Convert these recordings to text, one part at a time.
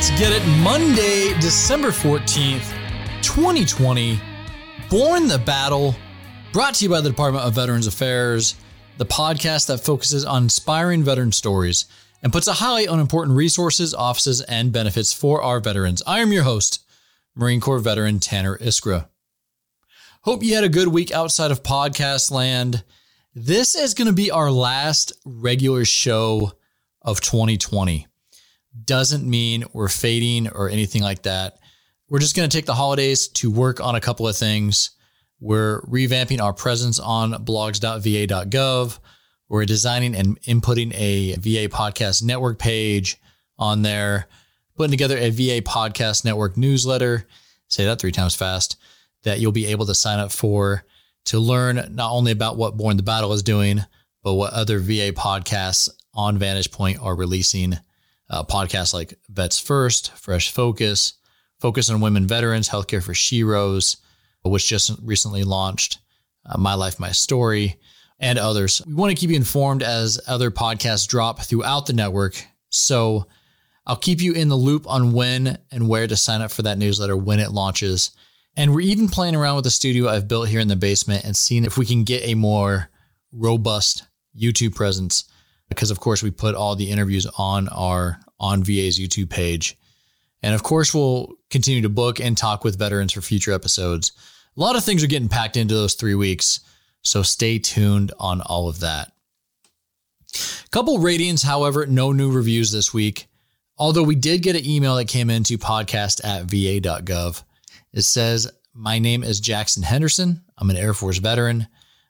Let's get it. Monday, December 14th, 2020. Born the Battle, brought to you by the Department of Veterans Affairs, the podcast that focuses on inspiring veteran stories and puts a highlight on important resources, offices, and benefits for our veterans. I am your host, Marine Corps veteran Tanner Iskra. Hope you had a good week outside of podcast land. This is going to be our last regular show of 2020. Doesn't mean we're fading or anything like that. We're just going to take the holidays to work on a couple of things. We're revamping our presence on blogs.va.gov. We're designing and inputting a VA podcast network page on there, putting together a VA podcast network newsletter. Say that three times fast that you'll be able to sign up for to learn not only about what Born the Battle is doing, but what other VA podcasts on Vantage Point are releasing. Uh, podcasts like Vets First, Fresh Focus, Focus on Women Veterans, Healthcare for Sheroes, which just recently launched, uh, My Life, My Story, and others. We want to keep you informed as other podcasts drop throughout the network. So I'll keep you in the loop on when and where to sign up for that newsletter when it launches. And we're even playing around with the studio I've built here in the basement and seeing if we can get a more robust YouTube presence. Because of course we put all the interviews on our on VA's YouTube page. And of course we'll continue to book and talk with veterans for future episodes. A lot of things are getting packed into those three weeks. So stay tuned on all of that. Couple ratings, however, no new reviews this week. Although we did get an email that came into podcast at va.gov. It says, My name is Jackson Henderson. I'm an Air Force veteran.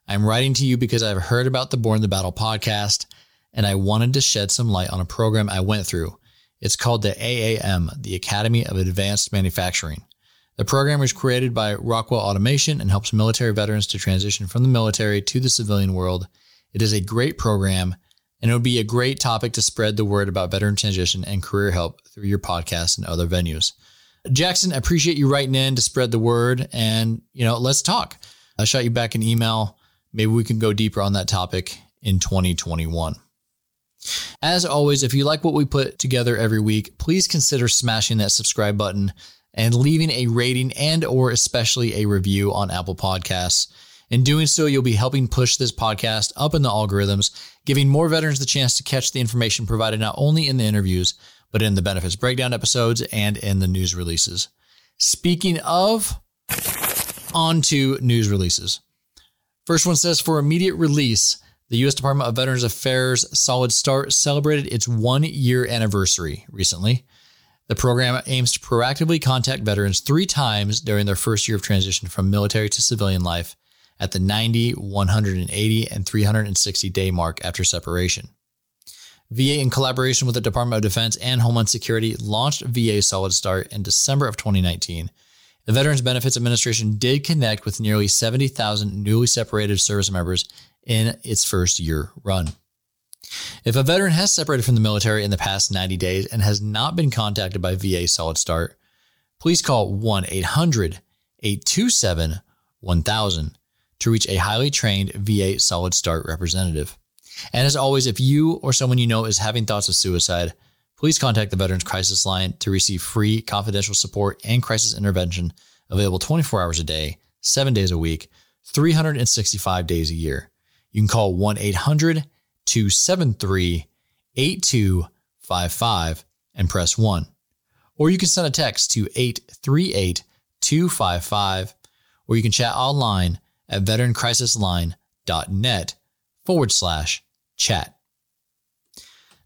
I'm writing to you because I've heard about the Born the Battle podcast and I wanted to shed some light on a program I went through. It's called the AAM, the Academy of Advanced Manufacturing. The program was created by Rockwell Automation and helps military veterans to transition from the military to the civilian world. It is a great program, and it would be a great topic to spread the word about veteran transition and career help through your podcast and other venues. Jackson, I appreciate you writing in to spread the word, and you know, let's talk. I shot you back an email. Maybe we can go deeper on that topic in 2021. As always, if you like what we put together every week, please consider smashing that subscribe button and leaving a rating and or especially a review on Apple Podcasts. In doing so, you'll be helping push this podcast up in the algorithms, giving more veterans the chance to catch the information provided not only in the interviews, but in the benefits breakdown episodes and in the news releases. Speaking of, on to news releases. First one says for immediate release, the U.S. Department of Veterans Affairs Solid Start celebrated its one year anniversary recently. The program aims to proactively contact veterans three times during their first year of transition from military to civilian life at the 90, 180, and 360 day mark after separation. VA, in collaboration with the Department of Defense and Homeland Security, launched VA Solid Start in December of 2019. The Veterans Benefits Administration did connect with nearly 70,000 newly separated service members in its first year run. If a veteran has separated from the military in the past 90 days and has not been contacted by VA Solid Start, please call 1 800 827 1000 to reach a highly trained VA Solid Start representative. And as always, if you or someone you know is having thoughts of suicide, please contact the Veterans Crisis Line to receive free confidential support and crisis intervention available 24 hours a day, seven days a week, 365 days a year. You can call 1 800 273 8255 and press 1. Or you can send a text to 838 255, or you can chat online at veterancrisisline.net forward slash chat.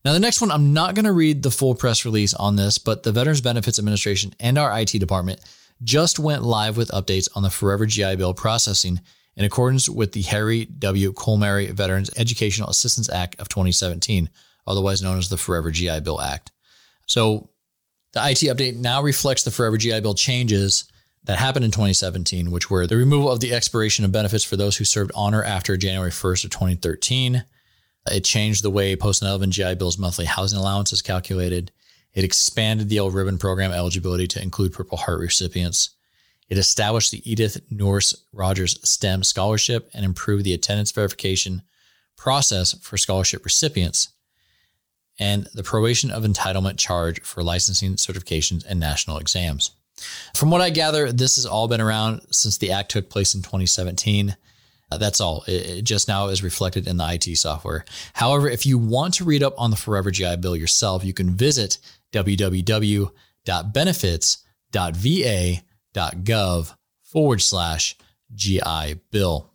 Now, the next one, I'm not going to read the full press release on this, but the Veterans Benefits Administration and our IT department just went live with updates on the Forever GI Bill processing in accordance with the Harry W. Colmery Veterans Educational Assistance Act of 2017, otherwise known as the Forever GI Bill Act. So the IT update now reflects the Forever GI Bill changes that happened in 2017, which were the removal of the expiration of benefits for those who served on or after January 1st of 2013. It changed the way post 9/11 GI Bill's monthly housing allowance is calculated. It expanded the Yellow Ribbon program eligibility to include Purple Heart recipients. It established the Edith Nourse Rogers STEM Scholarship and improved the attendance verification process for scholarship recipients. and the proration of entitlement charge for licensing certifications and national exams. From what I gather, this has all been around since the act took place in 2017. Uh, that's all. It, it just now is reflected in the IT software. However, if you want to read up on the Forever GI Bill yourself, you can visit www.benefits.va.gov forward slash GI Bill.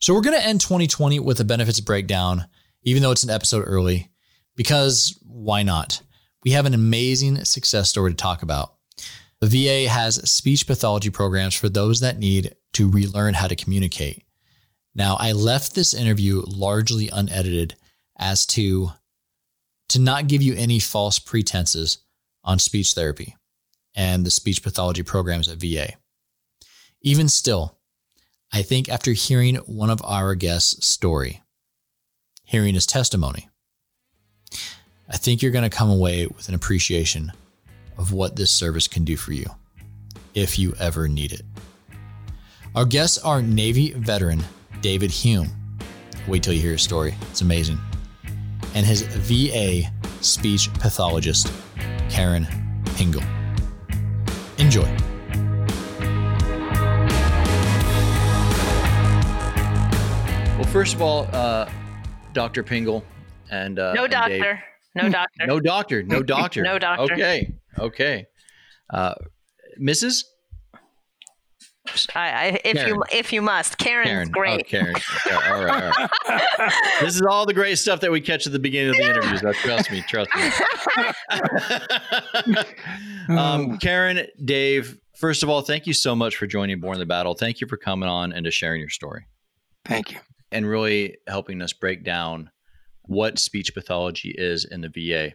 So we're going to end 2020 with a benefits breakdown, even though it's an episode early, because why not? We have an amazing success story to talk about. The VA has speech pathology programs for those that need to relearn how to communicate. Now, I left this interview largely unedited as to to not give you any false pretenses on speech therapy and the speech pathology programs at VA. Even still, I think after hearing one of our guests' story, hearing his testimony, I think you're going to come away with an appreciation of what this service can do for you if you ever need it. Our guests are Navy veteran David Hume. Wait till you hear his story, it's amazing. And his VA speech pathologist, Karen Pingle. Enjoy. Well, first of all, uh, Dr. Pingle and uh, no and doctor, Dave. no doctor, no doctor, no doctor, no doctor. Okay, okay. Uh, Mrs. I, I, if Karen. you if you must, Karen's Karen. great. Oh, Karen. Yeah, all right, all right. this is all the great stuff that we catch at the beginning of the interviews. Now, trust me, trust me. um, Karen, Dave, first of all, thank you so much for joining Born the Battle. Thank you for coming on and to sharing your story Thank you. and really helping us break down what speech pathology is in the VA.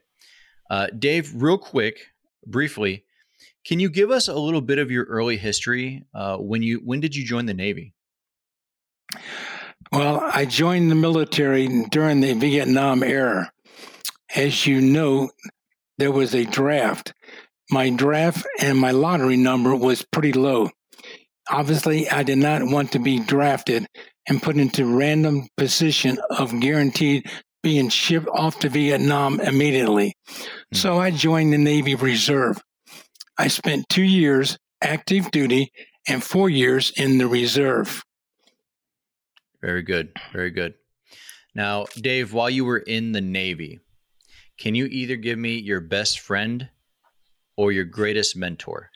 Uh, Dave, real quick, briefly, can you give us a little bit of your early history? Uh, when you when did you join the Navy? Well, I joined the military during the Vietnam era. As you know, there was a draft. My draft and my lottery number was pretty low. Obviously, I did not want to be drafted and put into random position of guaranteed being shipped off to Vietnam immediately. So I joined the Navy Reserve. I spent two years active duty and four years in the reserve. Very good. Very good. Now, Dave, while you were in the Navy, can you either give me your best friend or your greatest mentor?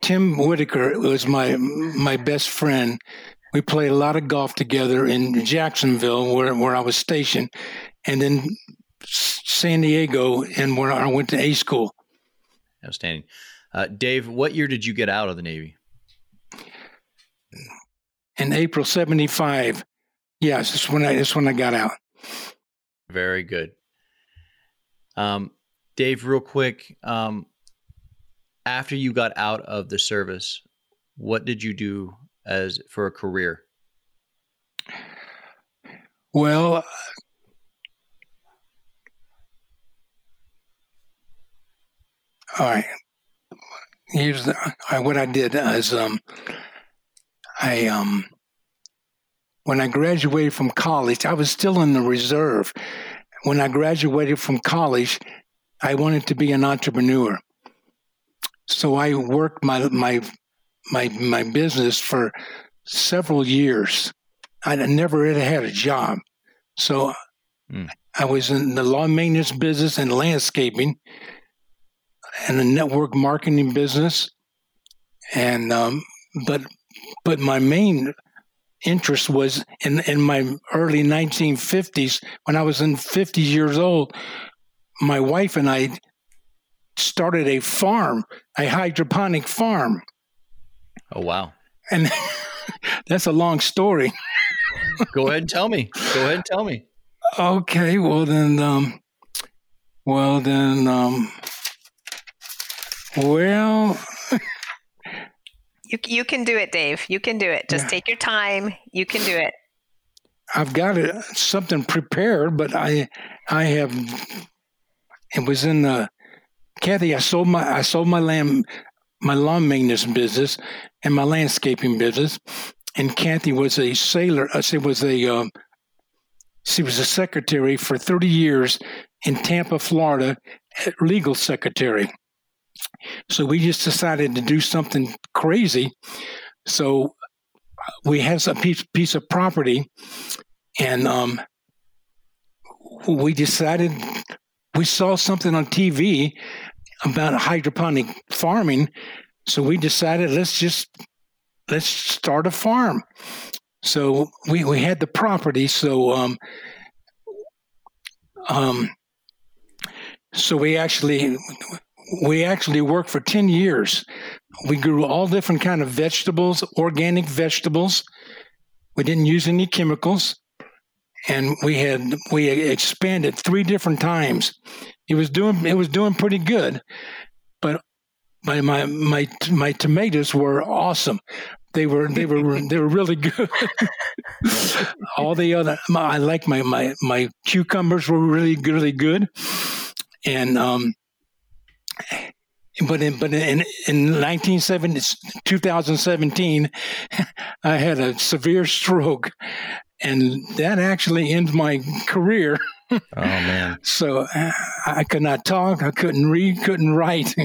Tim Whitaker was my my best friend. We played a lot of golf together in Jacksonville, where, where I was stationed, and then San Diego, and where I went to A school. Outstanding. Uh, Dave, what year did you get out of the Navy? In April '75, yes, that's when I that's when I got out. Very good. Um, Dave, real quick, um, after you got out of the service, what did you do as for a career? Well, all right. Here's the, all right, what I did is um, I um, when I graduated from college, I was still in the reserve. When I graduated from college, I wanted to be an entrepreneur. So I worked my my my my business for several years. I never really had a job, so Mm. I was in the lawn maintenance business and landscaping, and the network marketing business, and um, but but my main interest was in in my early 1950s when I was in 50 years old. My wife and I started a farm, a hydroponic farm, Oh wow! and that's a long story. Go ahead and tell me. Go ahead and tell me. Okay, well then, um, well then, um, well, You you can do it, Dave. You can do it. Just Yeah. take your time. You can do it. I've got it, something prepared, but I, I have. It was in the Kathy. I sold my I sold my land, my lawn maintenance business, and my landscaping business, and Kathy was a sailor. I said was a um, She was a secretary for 30 years in Tampa, Florida, legal secretary. So we just decided to do something crazy. So we had a piece, piece of property, and um, we decided we saw something on TV about hydroponic farming. So we decided let's just let's start a farm. So we, we had the property. So um, um, so we actually we actually worked for 10 years. We grew all different kind of vegetables organic vegetables. We didn't use any chemicals. And we had we expanded three different times. It was doing it was doing pretty good. But my my my, my tomatoes were awesome. They were they were they were really good. All the other i like my my my cucumbers were really really good. And um, but in but in in 1970, 2017, I had a severe stroke, and that actually ended my career. oh man! So I could not talk. I couldn't read. Couldn't write.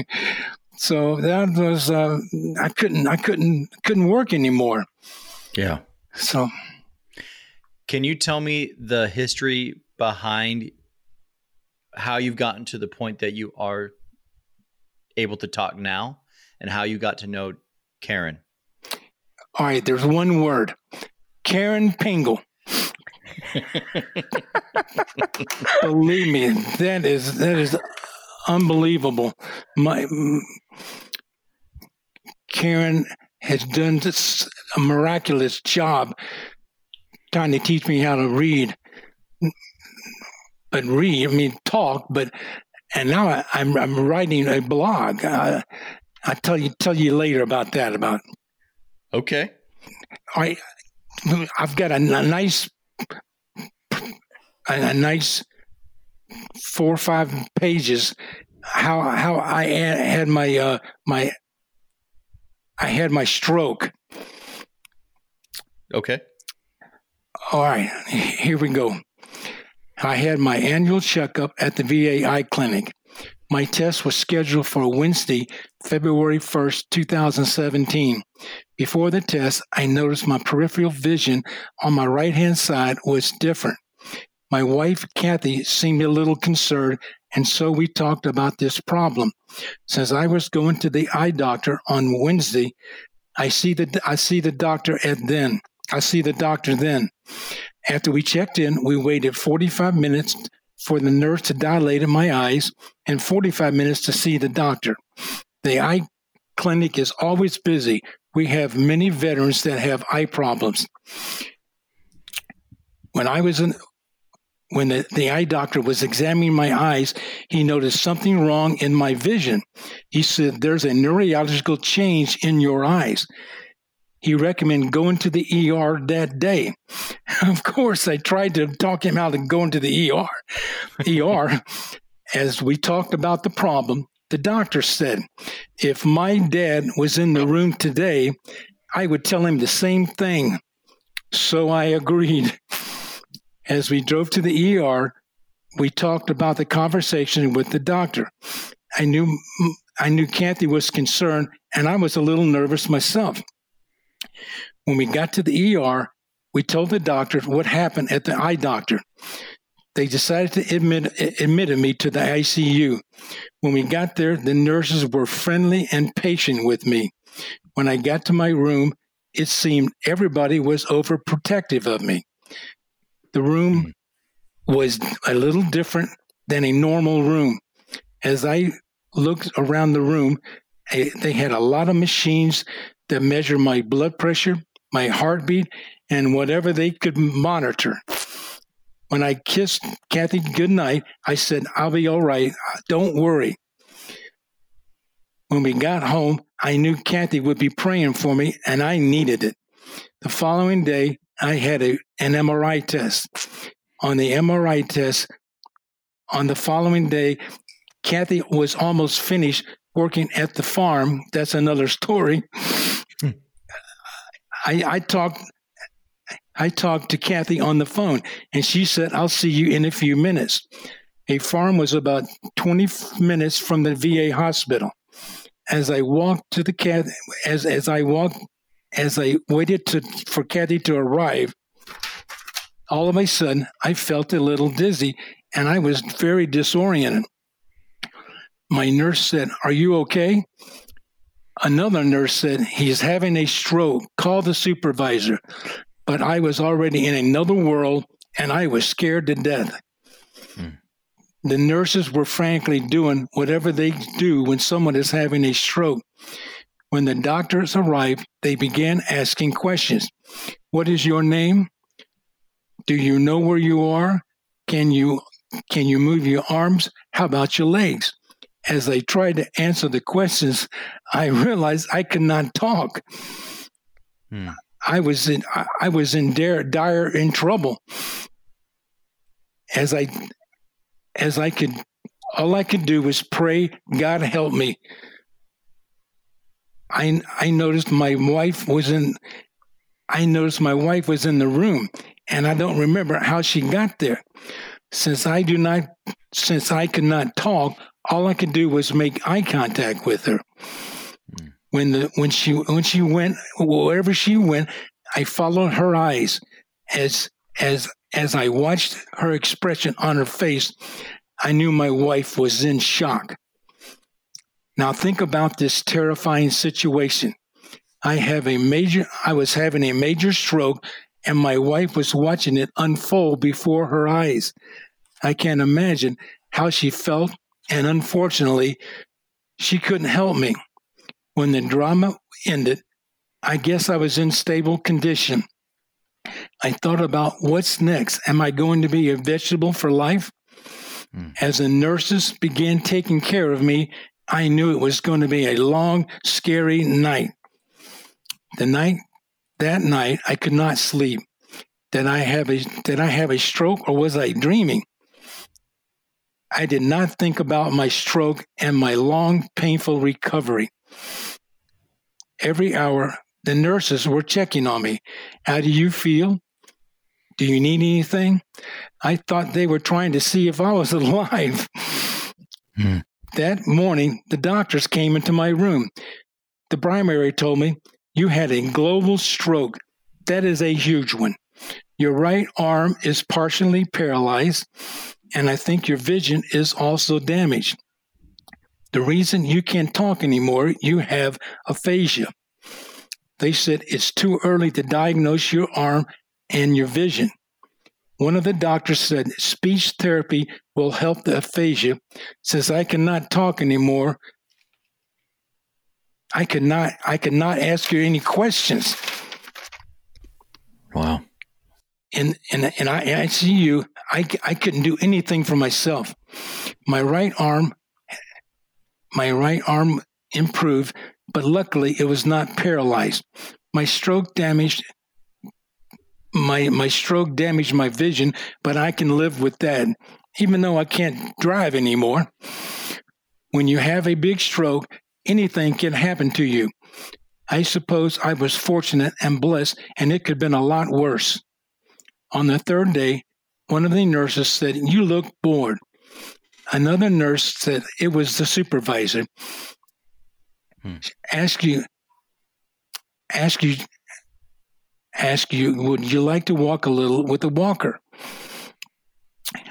So that was uh, I couldn't I couldn't couldn't work anymore. Yeah. So, can you tell me the history behind how you've gotten to the point that you are able to talk now and how you got to know Karen. All right, there's one word Karen Pingle. Believe me, that is that is unbelievable. My Karen has done this, a miraculous job trying to teach me how to read but read, I mean, talk, but, and now I, am I'm, I'm writing a blog. Uh, I'll tell you, tell you later about that. About, okay. I, I've got a, a nice, a, a nice four or five pages how how I had my uh, my I had my stroke. Okay. All right, here we go. I had my annual checkup at the VA eye clinic. My test was scheduled for Wednesday, February 1st, 2017. Before the test, I noticed my peripheral vision on my right hand side was different. My wife, Kathy, seemed a little concerned, and so we talked about this problem. Since I was going to the eye doctor on Wednesday, I see the I see the doctor at then. I see the doctor then. After we checked in, we waited 45 minutes for the nurse to dilate in my eyes and 45 minutes to see the doctor. The eye clinic is always busy. We have many veterans that have eye problems. When I was in, when the, the eye doctor was examining my eyes, he noticed something wrong in my vision. He said, There's a neurological change in your eyes he recommended going to the ER that day. Of course, I tried to talk him out of going to the ER. ER, as we talked about the problem, the doctor said, if my dad was in the room today, I would tell him the same thing. So I agreed. As we drove to the ER, we talked about the conversation with the doctor. I knew I knew Kathy was concerned, and I was a little nervous myself. When we got to the ER, we told the doctor what happened at the eye doctor. They decided to admit, admitted me to the ICU. When we got there, the nurses were friendly and patient with me. When I got to my room, it seemed everybody was overprotective of me. The room was a little different than a normal room. As I looked around the room, they had a lot of machines that measure my blood pressure, my heartbeat, and whatever they could monitor. When I kissed Kathy goodnight, I said, I'll be all right. Don't worry. When we got home, I knew Kathy would be praying for me, and I needed it. The following day, I had a, an MRI test. On the MRI test, on the following day, Kathy was almost finished working at the farm. That's another story. I, I talked I talked to Kathy on the phone, and she said, I'll see you in a few minutes. A farm was about 20 minutes from the VA hospital. As I walked to the Kathy, as, as I walked, as I waited to, for Kathy to arrive, all of a sudden I felt a little dizzy and I was very disoriented. My nurse said, Are you okay? Another nurse said, He's having a stroke. Call the supervisor. But I was already in another world and I was scared to death. Hmm. The nurses were frankly doing whatever they do when someone is having a stroke. When the doctors arrived, they began asking questions. What is your name? Do you know where you are? Can you can you move your arms? How about your legs? As I tried to answer the questions, I realized I could not talk. Hmm. I was in I was in dire, dire in trouble. As I as I could all I could do was pray, God help me. I I noticed my wife was in I noticed my wife was in the room and I don't remember how she got there. Since I do not since I could not talk, all I could do was make eye contact with her. Mm. When the when she when she went wherever she went, I followed her eyes as as as I watched her expression on her face, I knew my wife was in shock. Now think about this terrifying situation. I have a major I was having a major stroke and my wife was watching it unfold before her eyes. I can't imagine how she felt, and unfortunately, she couldn't help me. When the drama ended, I guess I was in stable condition. I thought about what's next. Am I going to be a vegetable for life? Mm. As the nurses began taking care of me, I knew it was going to be a long, scary night. The night that night I could not sleep. Did I have a did I have a stroke or was I dreaming? I did not think about my stroke and my long, painful recovery. Every hour, the nurses were checking on me. How do you feel? Do you need anything? I thought they were trying to see if I was alive. Hmm. That morning, the doctors came into my room. The primary told me, You had a global stroke. That is a huge one. Your right arm is partially paralyzed and I think your vision is also damaged. The reason you can't talk anymore, you have aphasia. They said it's too early to diagnose your arm and your vision. One of the doctors said speech therapy will help the aphasia. Since I cannot talk anymore, I could not I could not ask you any questions. Wow in in in ICU, I I I couldn't do anything for myself. My right arm, my right arm improved, but luckily it was not paralyzed. My stroke damaged my my stroke damaged my vision, but I can live with that, even though I can't drive anymore. When you have a big stroke, anything can happen to you. I suppose I was fortunate and blessed, and it could have been a lot worse. On the third day, one of the nurses said, You look bored. Another nurse said it was the supervisor. Hmm. Ask you, ask you, ask you, would you like to walk a little with a walker?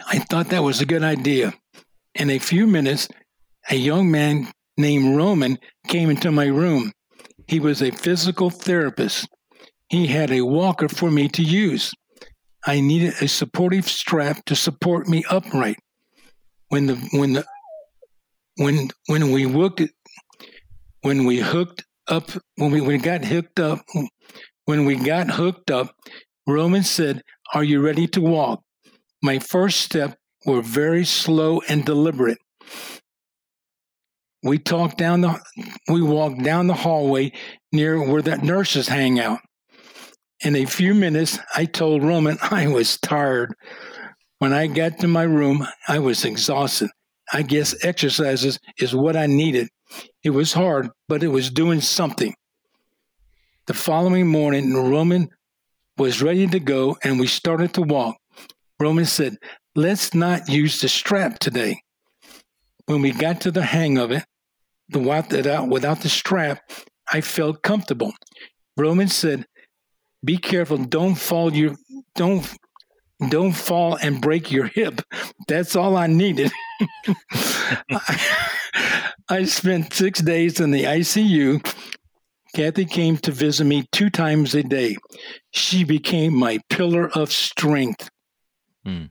I thought that was a good idea. In a few minutes, a young man named Roman came into my room. He was a physical therapist. He had a walker for me to use. I needed a supportive strap to support me upright. When the when the when when we hooked when we hooked up when we, we got hooked up when we got hooked up, Roman said, "Are you ready to walk?" My first step were very slow and deliberate. We talked down the we walked down the hallway near where the nurses hang out. In a few minutes, I told Roman I was tired. When I got to my room, I was exhausted. I guess exercises is what I needed. It was hard, but it was doing something. The following morning, Roman was ready to go, and we started to walk. Roman said, Let's not use the strap today. When we got to the hang of it, without the strap, I felt comfortable. Roman said, "Be careful! Don't fall your don't don't fall and break your hip." That's all I needed. I spent six days in the ICU. Kathy came to visit me two times a day. She became my pillar of strength. Hmm.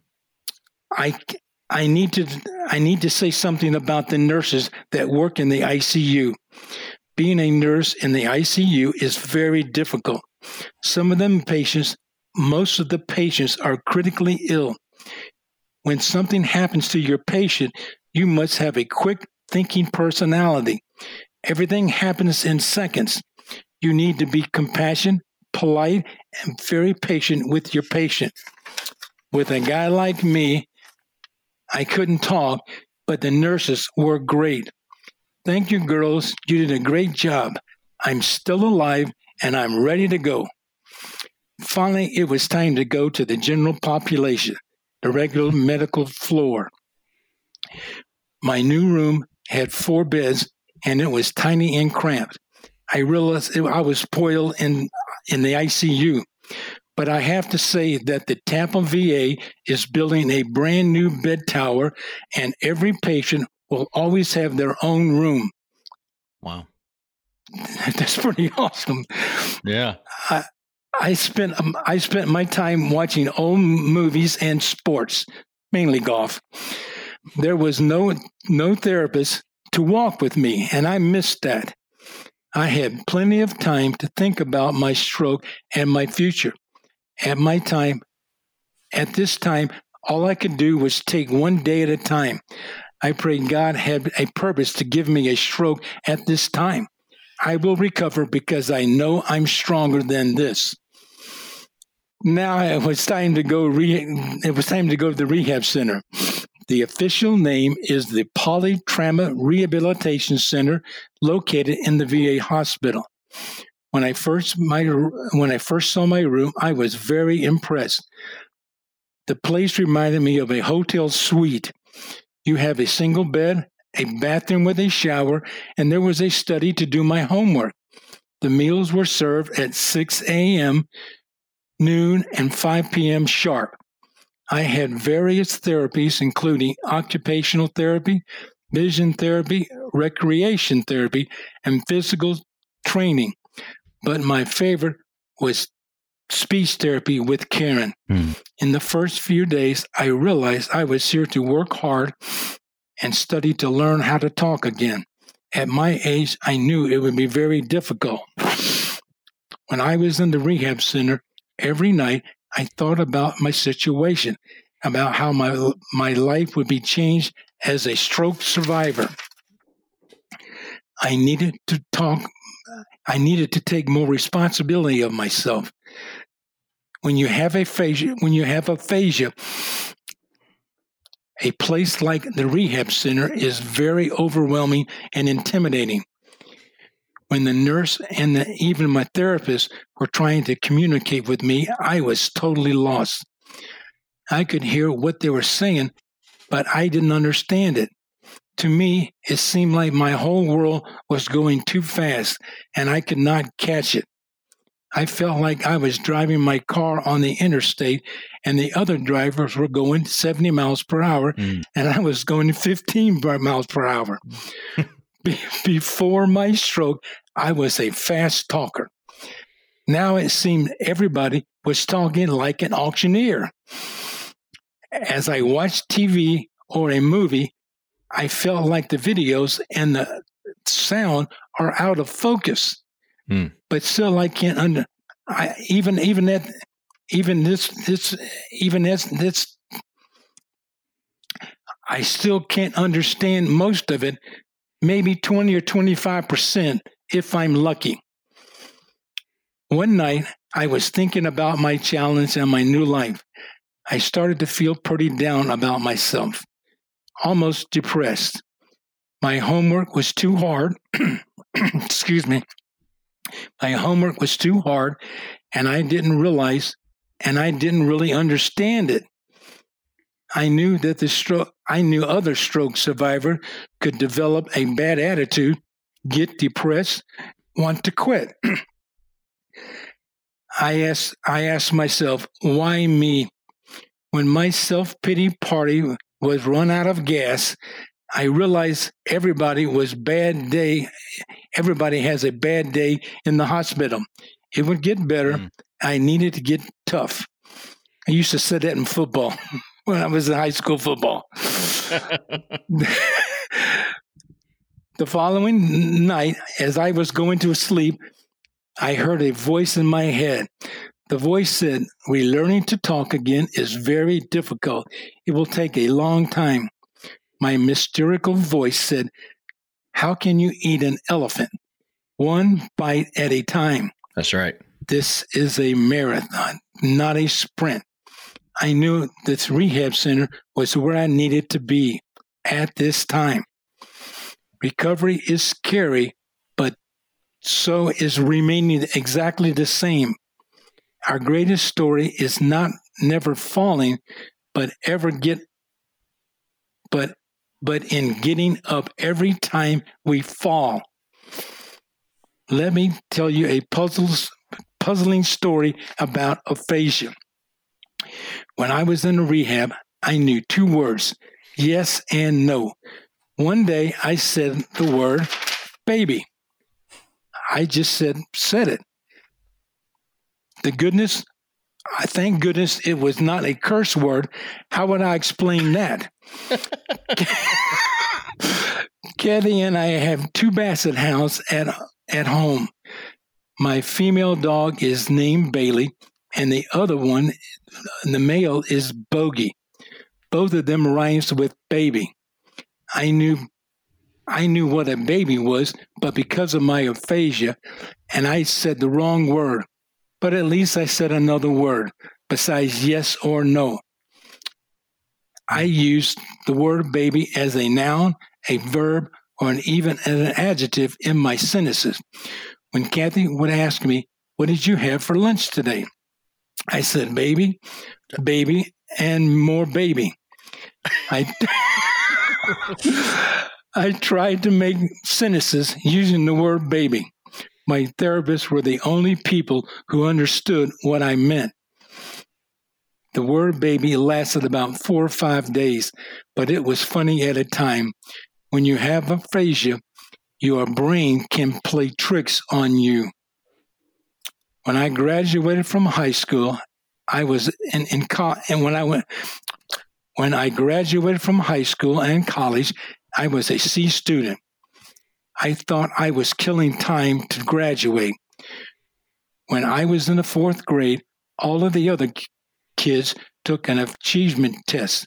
I I need to I need to say something about the nurses that work in the ICU. Being a nurse in the ICU is very difficult. Some of them patients, most of the patients are critically ill. When something happens to your patient, you must have a quick thinking personality. Everything happens in seconds. You need to be compassionate, polite, and very patient with your patient. With a guy like me, I couldn't talk, but the nurses were great. Thank you, girls. You did a great job. I'm still alive and I'm ready to go. Finally, it was time to go to the general population, the regular medical floor. My new room had four beds and it was tiny and cramped. I realized I was spoiled in, in the ICU. But I have to say that the Tampa VA is building a brand new bed tower, and every patient will always have their own room. Wow. That's pretty awesome. Yeah. I, I spent um, I spent my time watching old movies and sports, mainly golf. There was no no therapist to walk with me, and I missed that. I had plenty of time to think about my stroke and my future. At my time, at this time, all I could do was take one day at a time. I prayed God had a purpose to give me a stroke at this time. I will recover because I know I'm stronger than this. Now it was time to go. Re- it was time to go to the rehab center. The official name is the Polytrauma Rehabilitation Center, located in the VA hospital. When I first my when I first saw my room, I was very impressed. The place reminded me of a hotel suite. You have a single bed, a bathroom with a shower, and there was a study to do my homework. The meals were served at 6 a.m., noon, and 5 p.m. sharp. I had various therapies, including occupational therapy, vision therapy, recreation therapy, and physical training but my favorite was speech therapy with Karen. Mm. In the first few days, I realized I was here to work hard and study to learn how to talk again. At my age, I knew it would be very difficult. When I was in the rehab center, every night I thought about my situation, about how my, my life would be changed as a stroke survivor. I needed to talk I needed to take more responsibility of myself. When you have aphasia, when you have aphasia, a place like the rehab center is very overwhelming and intimidating. When the nurse and the, even my therapist were trying to communicate with me, I was totally lost. I could hear what they were saying, but I didn't understand it. To me, it seemed like my whole world was going too fast and I could not catch it. I felt like I was driving my car on the interstate and the other drivers were going 70 miles per hour mm. and I was going 15 miles per hour. Be- before my stroke, I was a fast talker. Now it seemed everybody was talking like an auctioneer. As I watched TV or a movie, I felt like the videos and the sound are out of focus. Mm. But still, I can't under. I even even that even this this even this this. I still can't understand most of it. Maybe twenty or twenty five percent if I'm lucky. One night, I was thinking about my challenge and my new life. I started to feel pretty down about myself almost depressed. My homework was too hard. Excuse me. My homework was too hard, and I didn't realize and I didn't really understand it. I knew that the stroke I knew other stroke survivor could develop a bad attitude, get depressed, want to quit. I asked I asked myself, why me? When my self-pity party was run out of gas, I realized everybody was bad day. Everybody has a bad day in the hospital. It would get better. Mm. I needed to get tough. I used to say that in football when I was in high school football. the following night, as I was going to sleep, I heard a voice in my head. The voice said, Relearning to talk again is very difficult. It will take a long time. My mystical voice said, How can you eat an elephant? One bite at a time. That's right. This is a marathon, not a sprint. I knew this rehab center was where I needed to be at this time. Recovery is scary, but so is remaining exactly the same. Our greatest story is not never falling, but ever get but but in getting up every time we fall. Let me tell you a puzzles, puzzling story about aphasia. When I was in rehab, I knew two words yes and no. One day I said the word baby. I just said said it. The goodness, I thank goodness it was not a curse word. How would I explain that? Kathy and I have two basset hounds at at home. My female dog is named Bailey, and the other one, the male, is Bogey. Both of them rhymes with baby. I knew I knew what a baby was, but because of my aphasia, and I said the wrong word. But at least I said another word besides yes or no. I used the word baby as a noun, a verb, or an, even as an adjective in my sentences. When Kathy would ask me, What did you have for lunch today? I said, Baby, baby, and more baby. I. I tried to make sentences using the word baby. My therapists were the only people who understood what I meant. The word baby lasted about four or five days, but it was funny at a time. When you have aphasia, your brain can play tricks on you. When I graduated from high school, I was in, in co- and when I went when I graduated from high school and college, I was a C student. I thought I was killing time to graduate. When I was in the fourth grade, all of the other kids took an achievement test.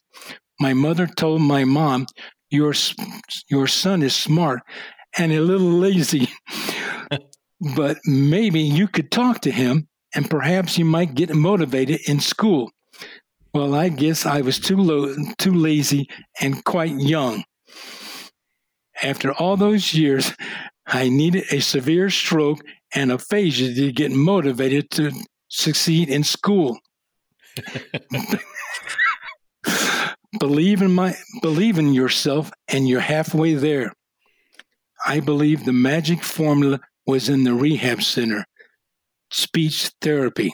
My mother told my mom, "Your your son is smart and a little lazy, but maybe you could talk to him, and perhaps he might get motivated in school." Well, I guess I was too low, too lazy, and quite young. After all those years, I needed a severe stroke and aphasia to get motivated to succeed in school. believe in my believe in yourself and you're halfway there. I believe the magic formula was in the rehab center, speech therapy.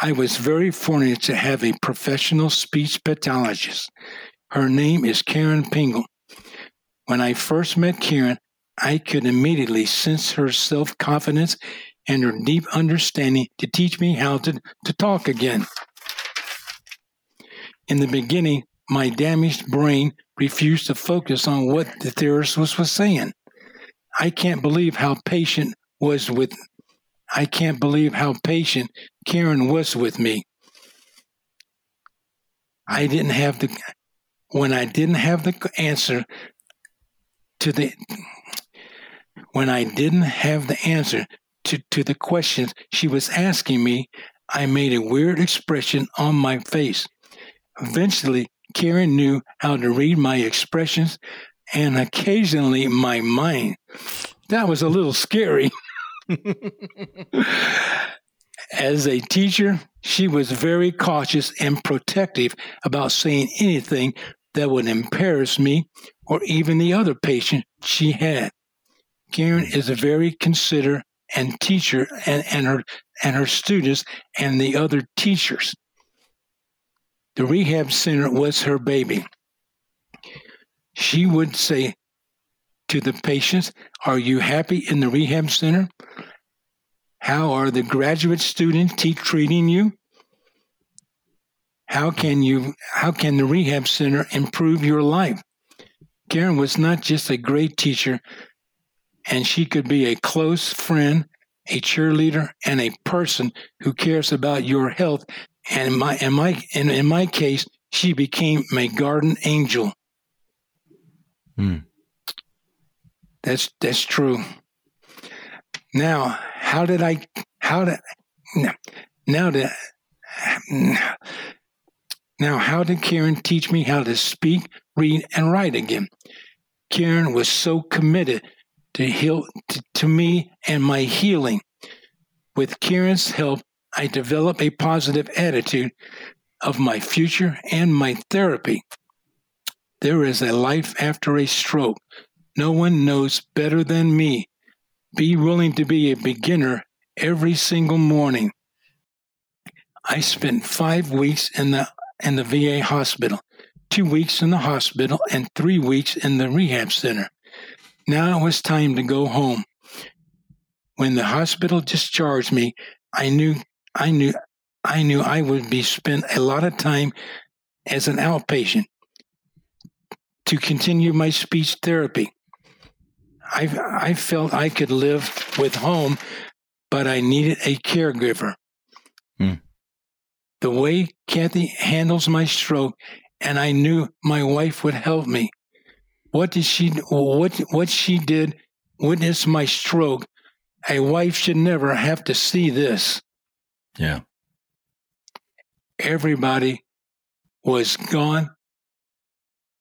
I was very fortunate to have a professional speech pathologist. Her name is Karen Pingle. When I first met Karen, I could immediately sense her self confidence and her deep understanding to teach me how to, to talk again. In the beginning, my damaged brain refused to focus on what the therapist was, was saying. I can't believe how patient was with I can't believe how patient Karen was with me. I didn't have the when I didn't have the answer to the when I didn't have the answer to, to the questions she was asking me, I made a weird expression on my face. Eventually, Karen knew how to read my expressions and occasionally my mind. That was a little scary. As a teacher, she was very cautious and protective about saying anything that would embarrass me or even the other patient she had. Karen is a very considerate and teacher and, and her and her students and the other teachers. The rehab center was her baby. She would say to the patients, Are you happy in the rehab center? How are the graduate students treating you? How can you how can the rehab center improve your life? Karen was not just a great teacher, and she could be a close friend, a cheerleader, and a person who cares about your health. And in my in my in, in my case, she became my garden angel. Hmm. That's that's true. Now, how did I? How did? Now did? Now, how did Karen teach me how to speak, read, and write again? Karen was so committed to heal to, to me and my healing. With Karen's help, I develop a positive attitude of my future and my therapy. There is a life after a stroke. No one knows better than me. Be willing to be a beginner every single morning. I spent five weeks in the in the VA hospital, two weeks in the hospital, and three weeks in the rehab center. Now it was time to go home. When the hospital discharged me, I knew I knew I knew I would be spent a lot of time as an outpatient to continue my speech therapy. I I felt I could live with home, but I needed a caregiver. Hmm the way Kathy handles my stroke, and I knew my wife would help me. What did she what what she did witness my stroke? A wife should never have to see this. Yeah. Everybody was gone.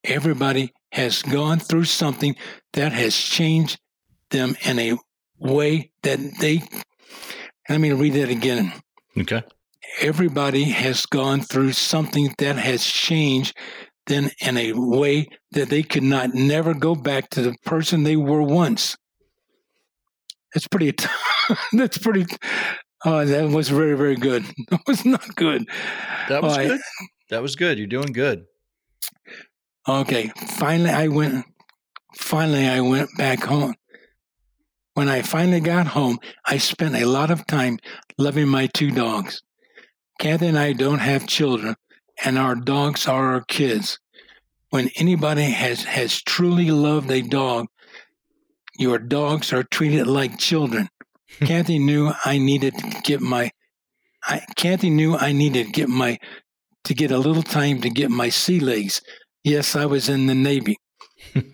Everybody has gone through something that has changed them in a way that they let me read that again. Okay everybody has gone through something that has changed them in a way that they could not never go back to the person they were once. That's pretty. that's pretty. Uh, that was very, very good. That was not good. That was good. That was good. You're doing good. Okay. Finally, I went. Finally, I went back home. When I finally got home, I spent a lot of time loving my two dogs. Kathy and I don't have children, and our dogs are our kids. When anybody has, has truly loved a dog, your dogs are treated like children. Kathy knew I needed to get my I, Kathy knew I needed to get my to get a little time to get my sea legs. Yes, I was in the Navy.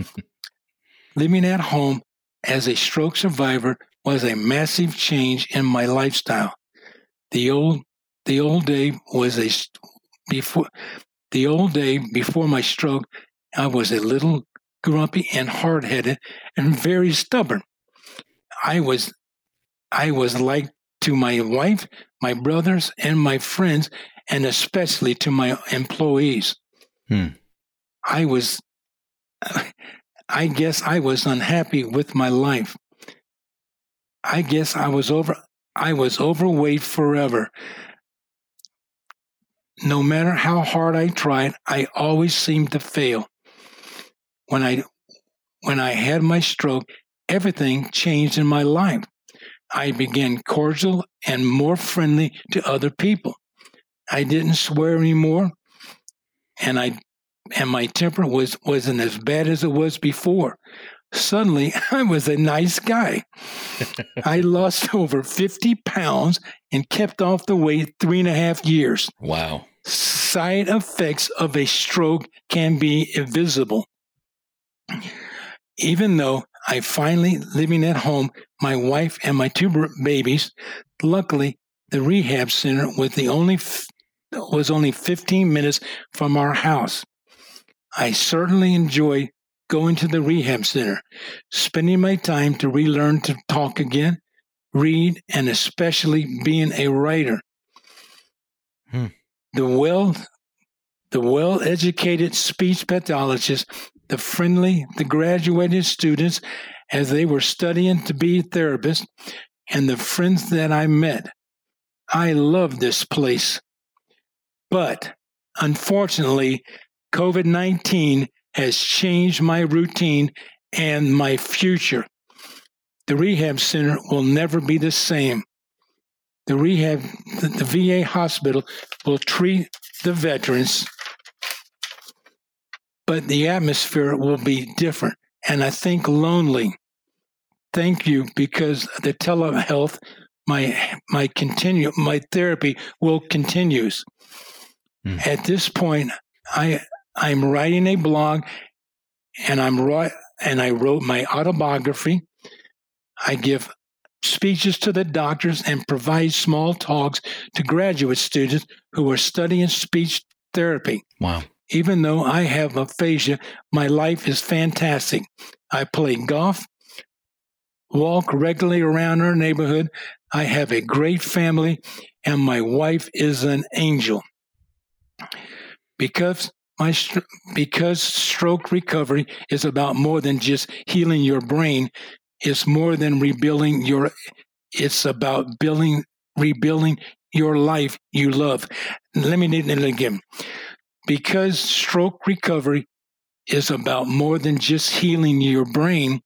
Living at home as a stroke survivor was a massive change in my lifestyle. The old the old day was a before the old day before my stroke. I was a little grumpy and hard headed and very stubborn. I was I was like to my wife, my brothers, and my friends, and especially to my employees. Hmm. I was I guess I was unhappy with my life. I guess I was over I was overweight forever no matter how hard I tried, I always seemed to fail. When I when I had my stroke, everything changed in my life. I began cordial and more friendly to other people. I didn't swear anymore, and I and my temper was wasn't as bad as it was before. Suddenly, I was a nice guy. I lost over 50 pounds and kept off the weight three and a half years. Wow. Side effects of a stroke can be invisible. Even though I finally living at home, my wife and my two babies, luckily the rehab center was the only was only 15 minutes from our house. I certainly enjoy going to the rehab center, spending my time to relearn to talk again, read, and especially being a writer. Hmm. The well the well educated speech pathologists, the friendly, the graduated students as they were studying to be therapists, and the friends that I met. I love this place. But unfortunately, COVID 19 has changed my routine and my future. The rehab center will never be the same. The rehab, the, the VA hospital will treat the veterans, but the atmosphere will be different. And I think lonely. Thank you because the telehealth, my my continue my therapy will continues. Hmm. At this point, I I'm writing a blog, and I'm right and I wrote my autobiography. I give speeches to the doctors and provide small talks to graduate students who are studying speech therapy. Wow. Even though I have aphasia, my life is fantastic. I play golf, walk regularly around our neighborhood. I have a great family, and my wife is an angel. Because my because stroke recovery is about more than just healing your brain, it's more than rebuilding your. It's about building, rebuilding your life you love. Let me name it again. Because stroke recovery is about more than just healing your brain,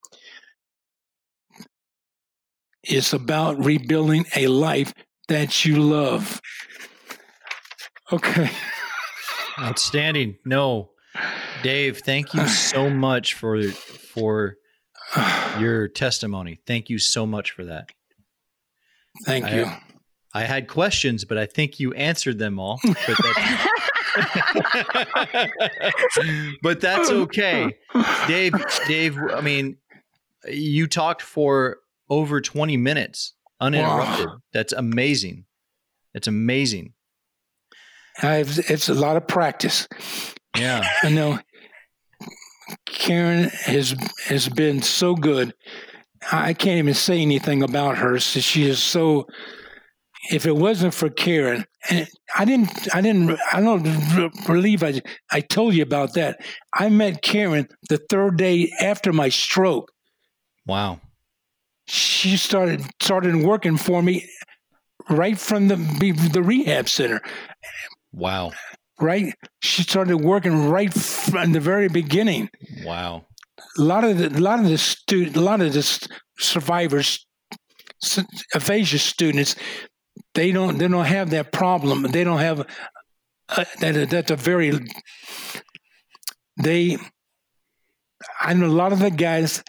it's about rebuilding a life that you love. Okay. Outstanding. No. Dave, thank you so much for for your testimony. Thank you so much for that. Thank I- you. I had questions, but I think you answered them all. But that's, okay. Dave, Dave, I mean, you talked for over 20 minutes uninterrupted. That's amazing. It's amazing. I've, it's a lot of practice. Yeah. I know Karen has has been so good. I can't even say anything about her. So she is so. If it wasn't for Karen, and I didn't, I didn't, I don't believe I, I told you about that. I met Karen the third day after my stroke. Wow. She started started working for me right from the the rehab center. Wow. Right, she started working right from the very beginning. Wow. a lot of the a lot of the student a lot of the survivors aphasia students they don't they don't have that problem. They don't have uh, that that's a very they i know a lot of the guys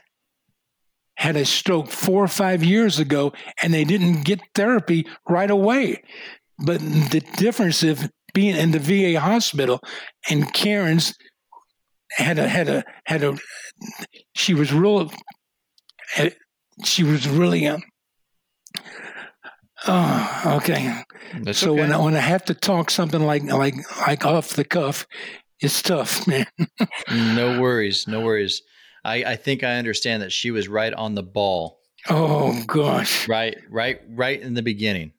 had a stroke four or five years ago and they didn't get therapy right away. But the difference of being in the va hospital and karen's had a had a had a she was real eh, she was really um, oh okay That's so okay. when I, when I have to talk something like like like off the cuff it's tough man no worries. No worries. I, I think I understand that she was right on the ball. oh gosh Right, right, right in the beginning.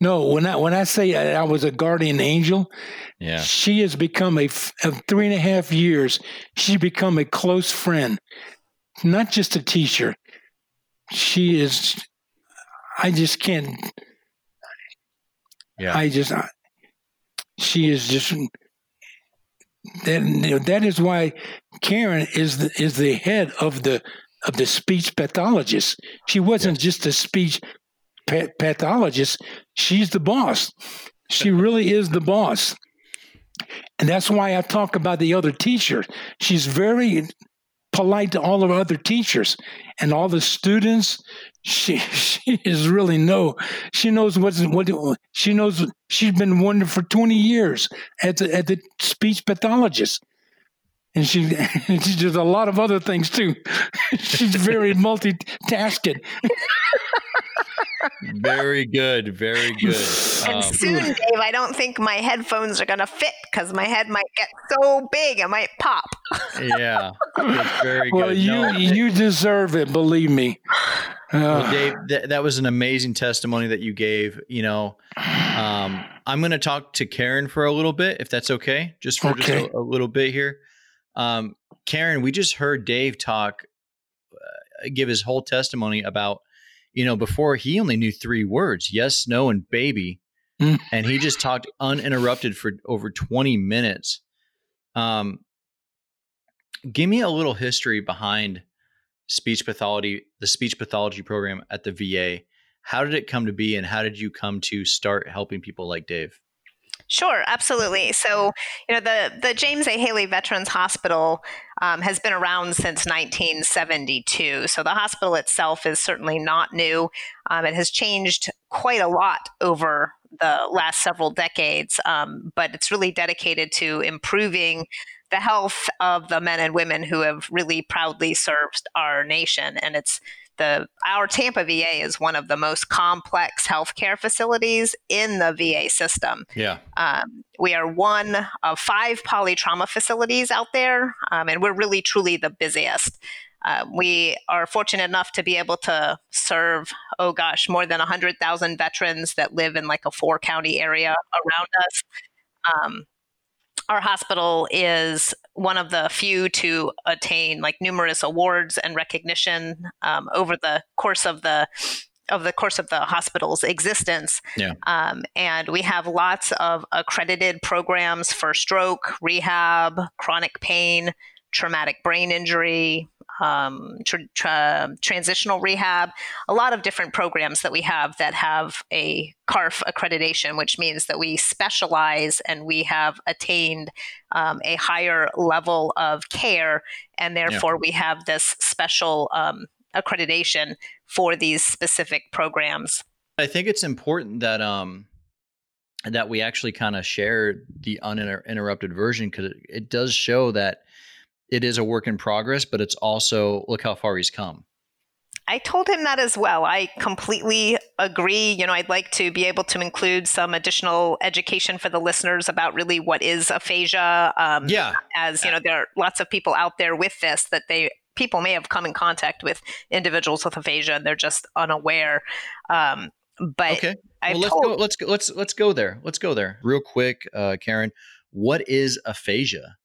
no when i when i say i was a guardian angel Yeah. she has become a, of three and a half years she's become a close friend not just a teacher she is i just can't Yeah. I just, I, she is just that. That is why Karen is the, is the head of the of the speech pathologist. She wasn't just a speech pa- pathologist. She's the boss. She really is the boss. And that's why I talk about the other teacher. She's very polite to all of our other teachers and all the students. She she is really no. She knows what's what she knows. She's been one for twenty years at the at the speech pathologist, and she she does a lot of other things too. She's very multitasking. Very good. Very good. And Um, soon, Dave, I don't think my headphones are going to fit because my head might get so big it might pop. yeah. That's very Well, good. you No, you deserve it. Believe me. Well, Dave, th- that was an amazing testimony that you gave. You know, um, I'm going to talk to Karen for a little bit, if that's okay, just for Okay. just a, a little bit here. Um, Karen, we just heard Dave talk, uh, give his whole testimony about, you know, before he only knew three words: yes, no, and baby, Mm. and he just talked uninterrupted for over 20 minutes. Um, give me a little history behind speech pathology, the speech pathology program at the VA. How did it come to be, and how did you come to start helping people like Dave? Sure, absolutely. So, you know, the the James A. Haley Veterans Hospital um, has been around since 1972. So the hospital itself is certainly not new. Um, it has changed quite a lot over the last several decades, um, but it's really dedicated to improving the health of the men and women who have really proudly served our nation. And it's the our Tampa VA is one of the most complex healthcare facilities in the VA system. Yeah. Um, we are one of five polytrauma facilities out there, um, and we're really truly the busiest. Uh, we are fortunate enough to be able to serve, oh gosh, more than 100,000 veterans that live in like a four county area around us. Um, our hospital is one of the few to attain like numerous awards and recognition um, over the course of the of the course of the hospital's existence. Yeah. Um, and we have lots of accredited programs for stroke, rehab, chronic pain, traumatic brain injury, um, tr- tra- transitional rehab, a lot of different programs that we have that have a CARF accreditation, which means that we specialize and we have attained um, a higher level of care, and therefore we have this special um, accreditation for these specific programs. I think it's important that um that we actually kind of share the uninterrupted version because it, it does show that it is a work in progress, but it's also look how far he's come. I told him that as well. I completely agree. You know, I'd like to be able to include some additional education for the listeners about really what is aphasia. Um, Yeah. As you know, there are lots of people out there with this that they people may have come in contact with individuals with aphasia and they're just unaware. Um, but Okay. I've well, let's told, go. Let's go. Let's let's go there. Let's go there real quick, uh, Karen. What is aphasia?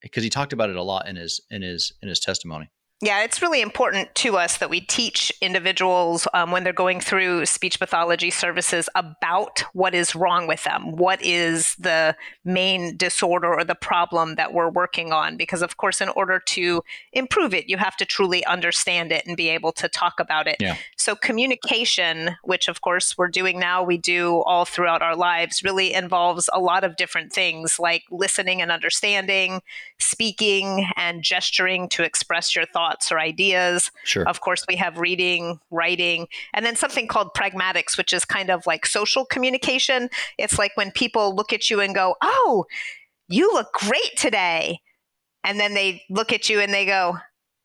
Because he talked about it a lot in his in his in his testimony. Yeah, it's really important to us that we teach individuals um, when they're going through speech pathology services about what is wrong with them. What is the main disorder or the problem that we're working on? Because, of course, in order to improve it, you have to truly understand it and be able to talk about it. Yeah. So, communication, which of course we're doing now, we do all throughout our lives, really involves a lot of different things like listening and understanding, speaking and gesturing to express your thoughts or ideas. Sure. Of course, we have reading, writing, and then something called pragmatics, which is kind of like social communication. It's like when people look at you and go, Oh, you look great today. And then they look at you and they go,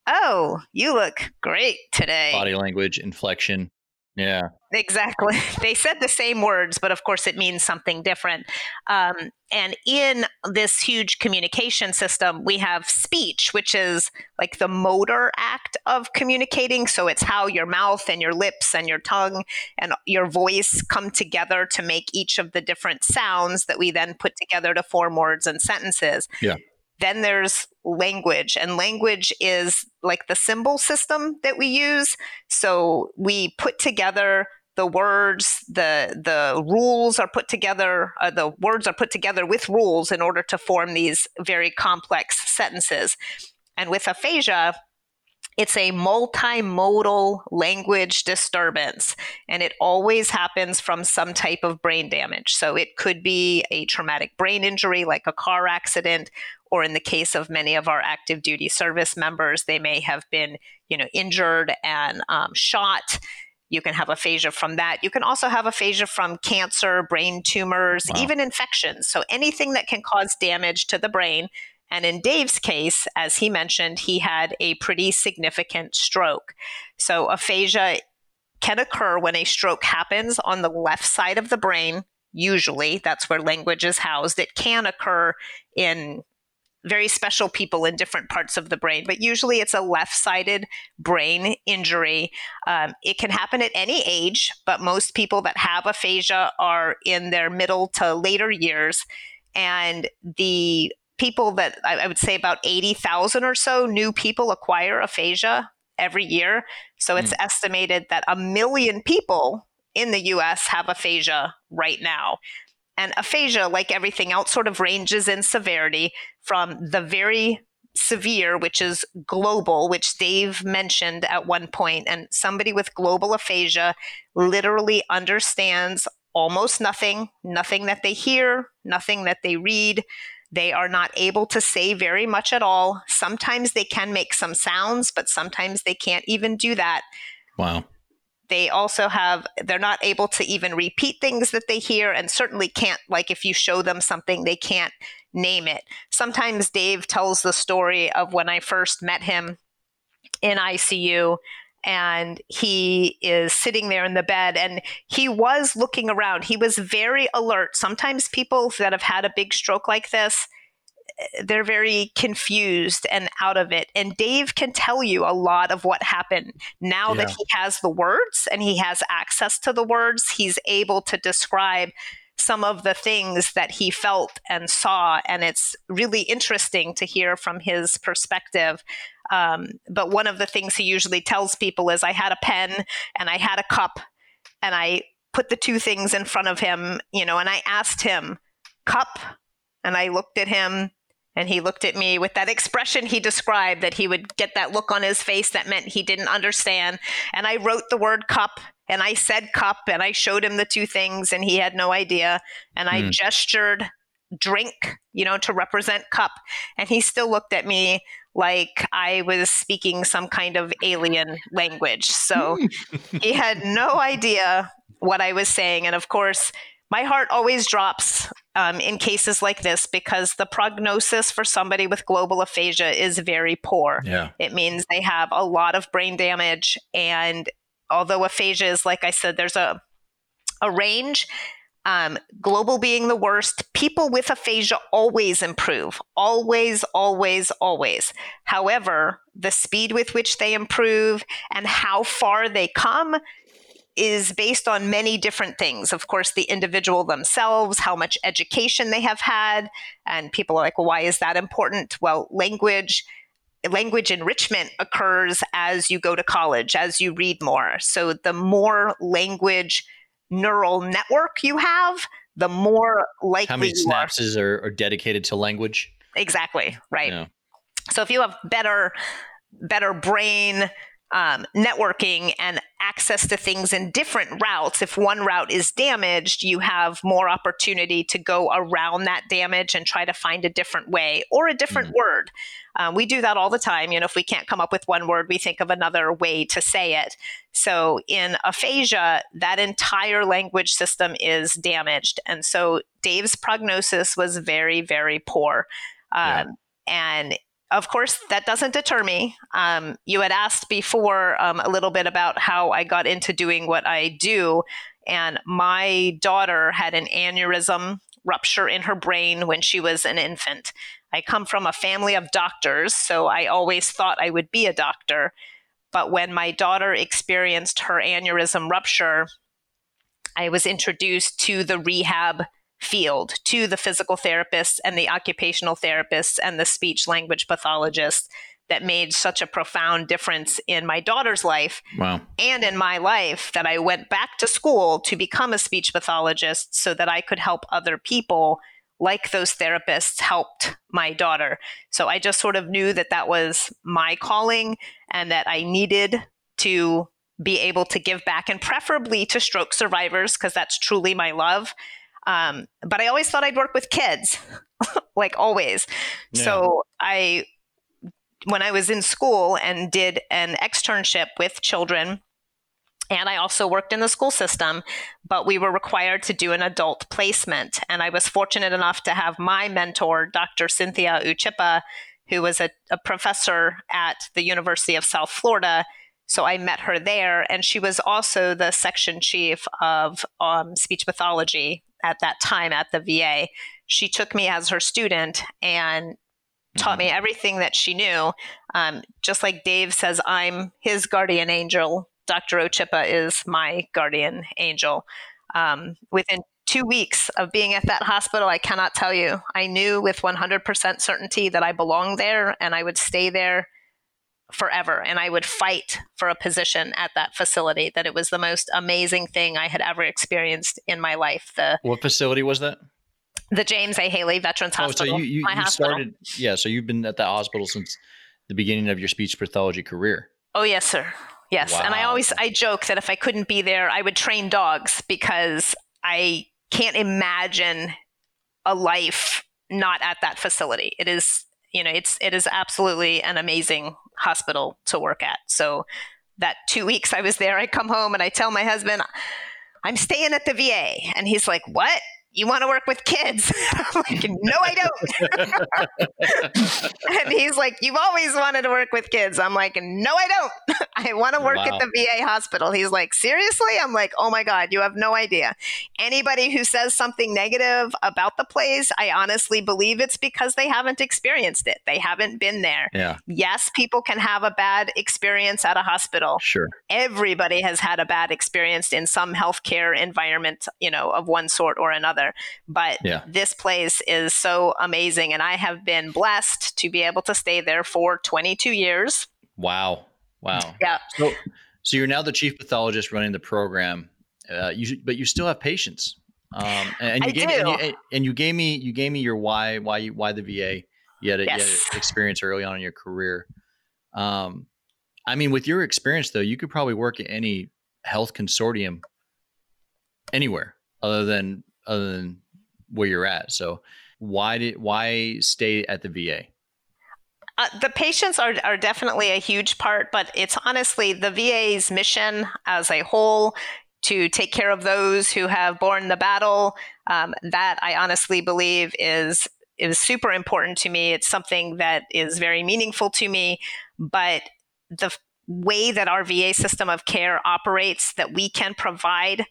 Oh, you look great today. Body language, inflection. Yeah. Exactly. They said the same words, but of course it means something different. Um, and in this huge communication system, we have speech, which is like the motor act of communicating. So it's how your mouth and your lips and your tongue and your voice come together to make each of the different sounds that we then put together to form words and sentences. Yeah. Then there's language, and language is like the symbol system that we use. So we put together the words, the the rules are put together. Uh, the words are put together with rules in order to form these very complex sentences. And with aphasia, it's a multimodal language disturbance, and it always happens from some type of brain damage. So it could be a traumatic brain injury, like a car accident, or in the case of many of our active duty service members, they may have been, you know, injured and um, shot. You can have aphasia from that. You can also have aphasia from cancer, brain tumors, Wow. even infections. So anything that can cause damage to the brain. And in Dave's case, as he mentioned, he had a pretty significant stroke. So aphasia can occur when a stroke happens on the left side of the brain. Usually, that's where language is housed. It can occur in very special people in different parts of the brain, but usually it's a left sided brain injury. Um, it can happen at any age, but most people that have aphasia are in their middle to later years. And the people that I would say about 80,000 or so new people acquire aphasia every year. So it's mm. estimated that a million people in the US have aphasia right now. And aphasia, like everything else, sort of ranges in severity from the very severe, which is global, which Dave mentioned at one point. And somebody with global aphasia literally understands almost nothing, nothing that they hear, nothing that they read. They are not able to say very much at all. Sometimes they can make some sounds, but sometimes they can't even do that. Wow they also have they're not able to even repeat things that they hear and certainly can't like if you show them something they can't name it. Sometimes dave tells the story of when i first met him in icu and he is sitting there in the bed and he was looking around. He was very alert. Sometimes people that have had a big stroke like this they're very confused and out of it. And Dave can tell you a lot of what happened. Now yeah. that he has the words and he has access to the words, he's able to describe some of the things that he felt and saw. And it's really interesting to hear from his perspective. Um, but one of the things he usually tells people is I had a pen and I had a cup and I put the two things in front of him, you know, and I asked him, cup. And I looked at him and he looked at me with that expression he described that he would get that look on his face that meant he didn't understand. And I wrote the word cup and I said cup and I showed him the two things and he had no idea. And I mm. gestured drink, you know, to represent cup. And he still looked at me like I was speaking some kind of alien language. So he had no idea what I was saying. And of course, my heart always drops um, in cases like this because the prognosis for somebody with global aphasia is very poor. Yeah. It means they have a lot of brain damage. And although aphasia is, like I said, there's a, a range. Um, global being the worst, people with aphasia always improve. Always, always, always. However, the speed with which they improve and how far they come is based on many different things. Of course, the individual themselves, how much education they have had. And people are like, well, why is that important? Well, language. Language enrichment occurs as you go to college, as you read more. So, the more language neural network you have, the more likely how many synapses are. Are, are dedicated to language. Exactly right. Yeah. So, if you have better better brain um, networking and access to things in different routes. If one route is damaged, you have more opportunity to go around that damage and try to find a different way or a different mm word. Um, we do that all the time. You know, if we can't come up with one word, we think of another way to say it. So in aphasia, that entire language system is damaged. And so Dave's prognosis was very, very poor. Um, yeah. And of course, that doesn't deter me. Um, you had asked before um, a little bit about how I got into doing what I do. And my daughter had an aneurysm rupture in her brain when she was an infant. I come from a family of doctors, so I always thought I would be a doctor. But when my daughter experienced her aneurysm rupture, I was introduced to the rehab field to the physical therapists and the occupational therapists and the speech language pathologists that made such a profound difference in my daughter's life wow. and in my life that I went back to school to become a speech pathologist so that I could help other people like those therapists helped my daughter. So I just sort of knew that that was my calling and that I needed to be able to give back and preferably to stroke survivors because that's truly my love um, but I always thought I'd work with kids, like always. Yeah. So I, when I was in school and did an externship with children, and I also worked in the school system, but we were required to do an adult placement. And I was fortunate enough to have my mentor, Dr. Cynthia Ochipa, who was a, a professor at the University of South Florida so I met her there, and she was also the section chief of um, speech pathology at that time at the VA. She took me as her student, and taught me everything that she knew. Um, just like Dave says, I'm his guardian angel. Dr. Ochipa is my guardian angel. Um, within two weeks of being at that hospital, I cannot tell you. I knew with 100% certainty that I belonged there and I would stay there forever. And I would fight for a position at that facility, that it was the most amazing thing I had ever experienced in my life. The, what facility was that? The James A. Haley Veterans Hospital. Oh, so you, you, you started, yeah, so you've been at that hospital since the beginning of your speech pathology career. Oh, yes, sir. Yes. Wow. And I always I joke that if I couldn't be there, I would train dogs because I can't imagine a life not at that facility. It is, you know, it's it is absolutely an amazing hospital to work at. So that 2 weeks I was there, I come home and I tell my husband I'm staying at the VA and he's like, "What?" You want to work with kids? I'm like, no, I don't. and he's like, you've always wanted to work with kids. I'm like, no, I don't. I want to work wow. at the VA hospital. He's like, seriously? I'm like, oh my God, you have no idea. Anybody who says something negative about the place, I honestly believe it's because they haven't experienced it. They haven't been there. Yeah. Yes, people can have a bad experience at a hospital. Sure. Everybody has had a bad experience in some healthcare environment, you know, of one sort or another But yeah. this place is so amazing. And I have been blessed to be able to stay there for 22 years. Wow. Wow. Yeah. So, so you're now the chief pathologist running the program, uh, you, but you still have patients. Um, and, you I gave do. Me, and, you, and you gave me you gave me your why why you, why the VA. You had, a, yes. you had experience early on in your career. Um, I mean, with your experience though, you could probably work at any health consortium anywhere other than other than where you're at. So why did why stay at the VA? Uh, the patients are, are definitely a huge part, but it's honestly the VA's mission as a whole to take care of those who have borne the battle. Um, that I honestly believe is is super important to me. It's something that is very meaningful to me. But the way that our VA system of care operates, that we can provide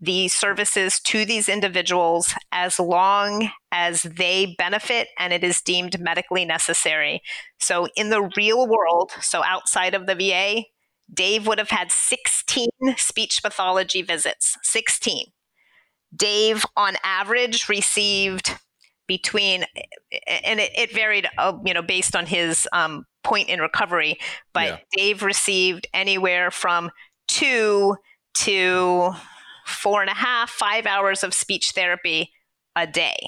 the services to these individuals as long as they benefit and it is deemed medically necessary. So, in the real world, so outside of the VA, Dave would have had 16 speech pathology visits. 16. Dave, on average, received between, and it, it varied, uh, you know, based on his um, point in recovery, but yeah. Dave received anywhere from two to four and a half, five hours of speech therapy a day.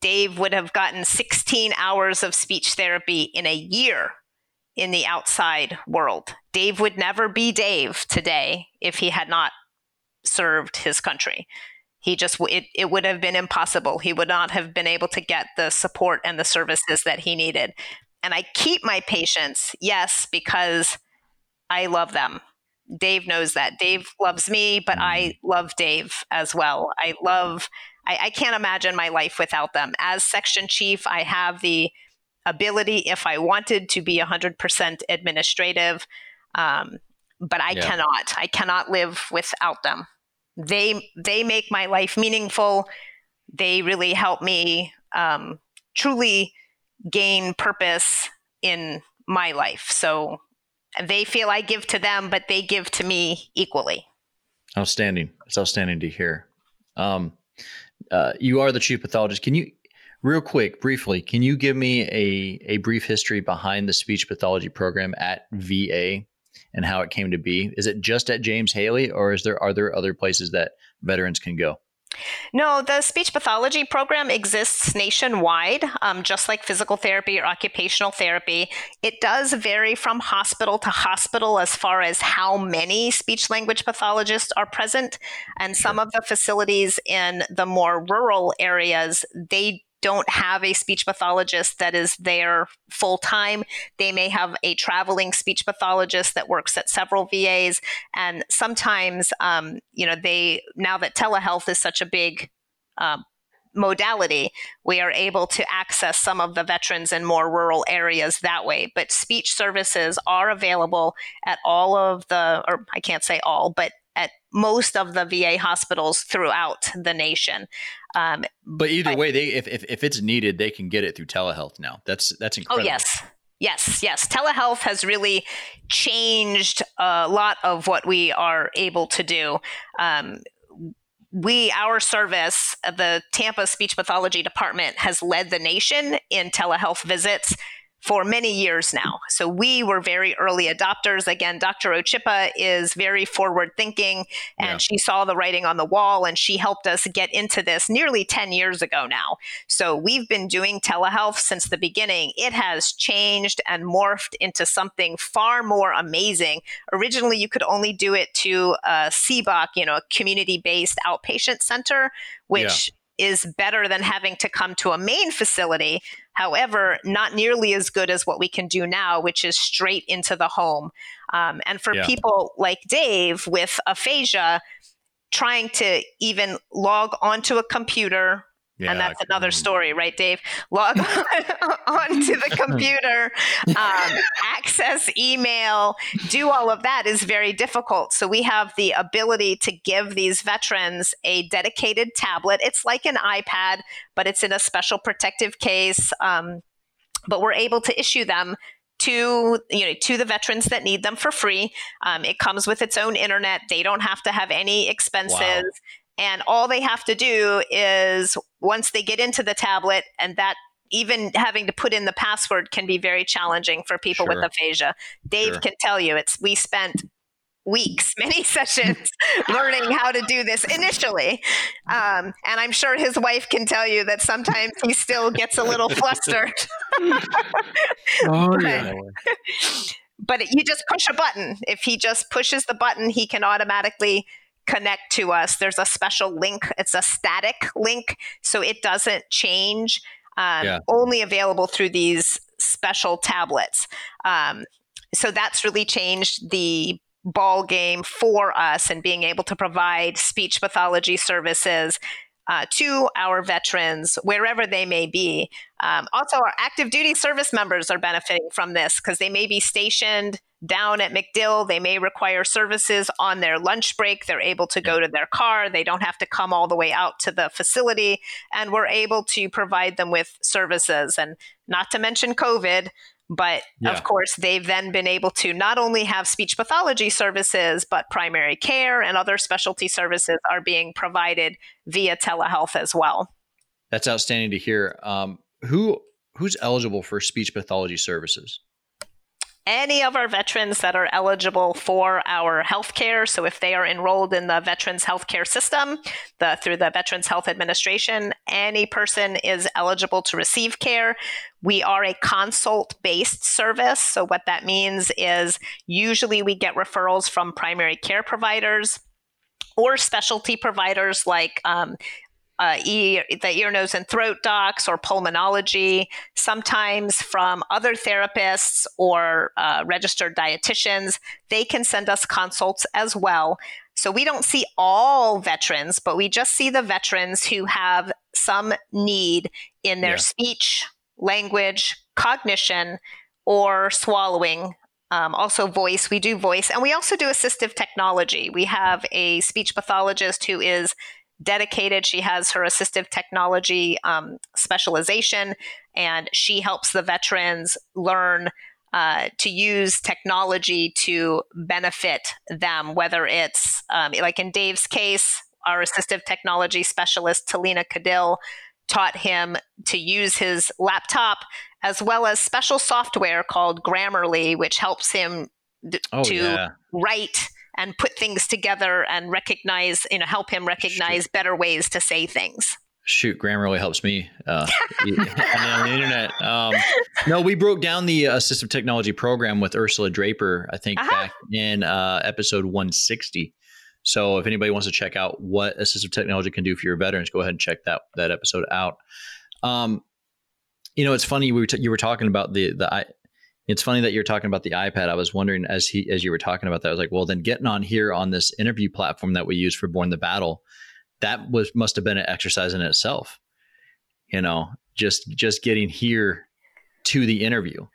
Dave would have gotten 16 hours of speech therapy in a year in the outside world. Dave would never be Dave today if he had not served his country. He just, it, it would have been impossible. He would not have been able to get the support and the services that he needed. And I keep my patients, yes, because I love them. Dave knows that. Dave loves me, but I mm-hmm. love Dave as well. I love, I, I, can't imagine my life without them. As section chief, I have the ability, if I wanted, to be 100% administrative, um, but I yeah. cannot. I cannot live without them. They, they make my life meaningful. They really help me um, truly gain purpose in my life. So they feel I give to them, but they give to me equally. Outstanding. It's outstanding to hear. Um, uh, you are the chief pathologist. Can you, real quick, briefly, can you give me a, a brief history behind the speech pathology program at VA and how it came to be? Is it just at James Haley, or is there are there other places that veterans can go? No, the speech pathology program exists nationwide, um, just like physical therapy or occupational therapy. It does vary from hospital to hospital as far as how many speech language pathologists are present. And some of the facilities in the more rural areas, they don't have a speech pathologist that is there full time. They may have a traveling speech pathologist that works at several VAs. And sometimes, um, you know, they, now that telehealth is such a big uh, modality, we are able to access some of the veterans in more rural areas that way. But speech services are available at all of the, or I can't say all, but at most of the VA hospitals throughout the nation. Um, but either but, way, they if, if, if it's needed, they can get it through telehealth now. That's that's oh, incredible. Oh yes, Yes, yes. Telehealth has really changed a lot of what we are able to do. Um, we, our service, the Tampa Speech Pathology Department, has led the nation in telehealth visits for many years now. So we were very early adopters. Again, Dr. Ochipa is very forward thinking and yeah. she saw the writing on the wall and she helped us get into this nearly 10 years ago now. So we've been doing telehealth since the beginning. It has changed and morphed into something far more amazing. Originally, you could only do it to uh, a CBOC, you know, a community based outpatient center, which yeah is better than having to come to a main facility. However, not nearly as good as what we can do now, which is straight into the home. Um, and for yeah. people like Dave with aphasia, trying to even log onto a computer yeah, and that's another story, right, Dave? Log on, onto the computer, um, access email, do all of that is very difficult. So we have the ability to give these veterans a dedicated tablet. It's like an iPad, but it's in a special protective case. Um, but we're able to issue them to you know to the veterans that need them for free. Um, it comes with its own internet. They don't have to have any expenses. Wow. And all they have to do is once they get into the tablet, and that even having to put in the password can be very challenging for people sure. with aphasia. Dave sure. can tell you it's we spent weeks, many sessions learning how to do this initially. Um, and I'm sure his wife can tell you that sometimes he still gets a little flustered. oh, yeah. but you just push a button. If he just pushes the button, he can automatically connect to us, there's a special link. It's a static link, so it doesn't change. Um, yeah. Only available through these special tablets. Um, so that's really changed the ball game for us and being able to provide speech pathology services uh, to our veterans wherever they may be. Um, also, our active duty service members are benefiting from this because they may be stationed down at MacDill. They may require services on their lunch break. They're able to go to their car. They don't have to come all the way out to the facility. And we're able to provide them with services. And not to mention COVID, but yeah. of course, they've then been able to not only have speech pathology services, but primary care and other specialty services are being provided via telehealth as well. That's outstanding to hear. Um, who who's eligible for speech pathology services? Any of our veterans that are eligible for our health care. So if they are enrolled in the Veterans Healthcare System the, through the Veterans Health Administration, any person is eligible to receive care. We are a consult based service. So what that means is usually we get referrals from primary care providers or specialty providers like um, uh, ear, the ear, nose, and throat docs or pulmonology, sometimes from other therapists or uh, registered dietitians. They can send us consults as well. So we don't see all veterans, but we just see the veterans who have some need in their yeah. speech, language, cognition, or swallowing um, also voice we do voice and we also do assistive technology we have a speech pathologist who is dedicated. She has her assistive technology um, specialization, and she helps the veterans learn uh, to use technology to benefit them, whether it's um, like in Dave's case, our assistive technology specialist, Talina Cadill, taught him to use his laptop as well as special software called Grammarly, which helps him d- oh, to yeah. write and put things together and recognize, you know, help him recognize Shoot. better ways to say things. Shoot, grammar really helps me uh, on the internet. Um, no, we broke down the assistive technology program with Ursula Draper, I think, uh-huh. back in uh, episode 160. So if anybody wants to check out what assistive technology can do for your veterans, go ahead and check that that episode out. Um, you know, it's funny we were t- you were talking about the the it's funny that you're talking about the iPad. I was wondering as he as you were talking about that, I was like, well, then getting on here on this interview platform that we use for Borne the Battle, that was must have been an exercise in itself. You know, just just getting here to the interview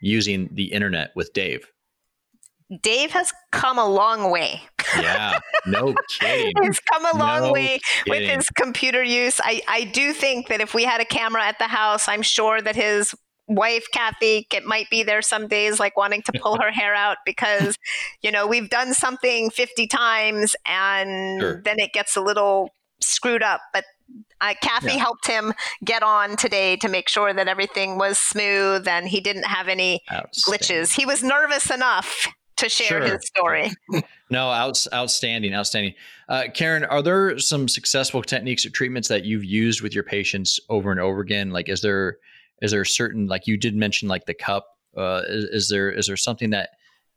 using the internet with Dave. Dave has come a long way. Yeah, no kidding. He's come a long No way with his computer use. I, I do think that if we had a camera at the house, I'm sure that his wife, Kathy, it might be there some days like wanting to pull her hair out because, you know, we've done something 50 times and Sure. then it gets a little screwed up. But uh, Kathy Yeah. helped him get on today to make sure that everything was smooth and he didn't have any glitches. He was nervous enough to share Sure. his story. No, outs, outstanding, outstanding. Uh, Karen, are there some successful techniques or treatments that you've used with your patients over and over again? Like, is there is there a certain like you did mention like the cup? Uh, is, is there is there something that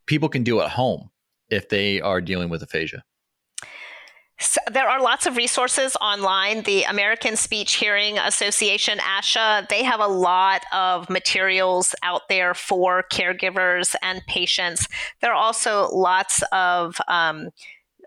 people can do at home if they are dealing with aphasia? So there are lots of resources online. The American Speech Hearing Association, ASHA, they have a lot of materials out there for caregivers and patients. There are also lots of um,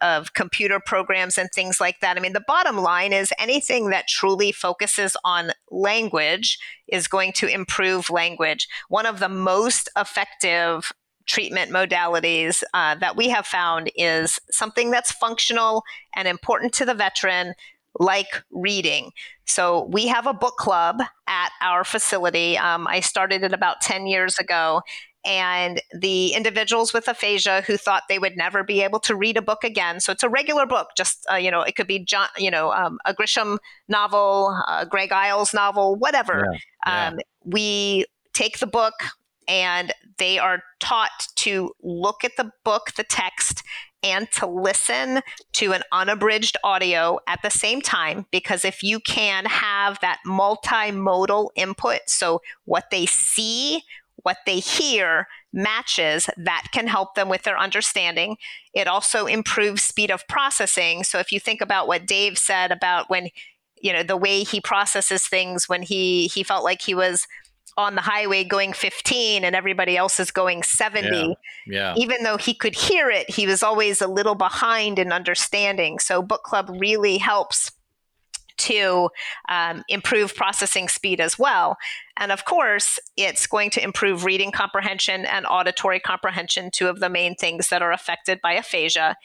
of computer programs and things like that. I mean, the bottom line is anything that truly focuses on language is going to improve language. One of the most effective treatment modalities uh, that we have found is something that's functional and important to the veteran, like reading. So we have a book club at our facility. Um, I started it about 10 years ago. And the individuals with aphasia who thought they would never be able to read a book again. So it's a regular book, just, uh, you know, it could be, John, you know, um, a Grisham novel, a Greg Iles novel, whatever. Yeah. Um, we take the book and they are taught to look at the book, the text, and to listen to an unabridged audio at the same time. Because if you can have that multimodal input, so what they see, what they hear matches, that can help them with their understanding. It also improves speed of processing. So if you think about what Dave said about when, you know, the way he processes things when he he felt like he was on the highway going 15 and everybody else is going 70 Yeah, even though he could hear it, he was always a little behind in understanding. So, book club really helps to um, improve processing speed as well. And of course, it's going to improve reading comprehension and auditory comprehension, two of the main things that are affected by aphasia.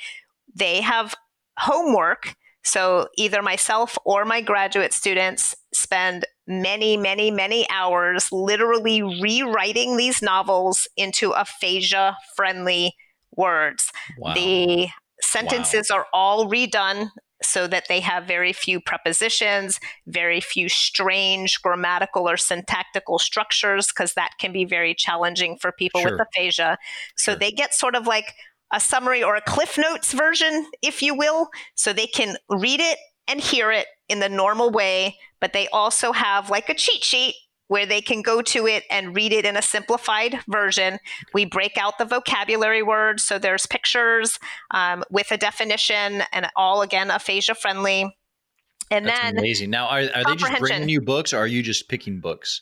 They have homework. So, either myself or my graduate students spend many, many, many hours literally rewriting these novels into aphasia friendly words. wow. The sentences are all redone so that they have very few prepositions, very few strange grammatical or syntactical structures, because that can be very challenging for people Sure. with aphasia. So Sure. they get sort of like a summary or a Cliff Notes version, if you will, so they can read it and hear it in the normal way, but they also have like a cheat sheet where they can go to it and read it in a simplified version. We break out the vocabulary words, so there's pictures um, with a definition, and all again aphasia friendly. And That's then amazing. Now, are, are they just bringing you books, or are you just picking books?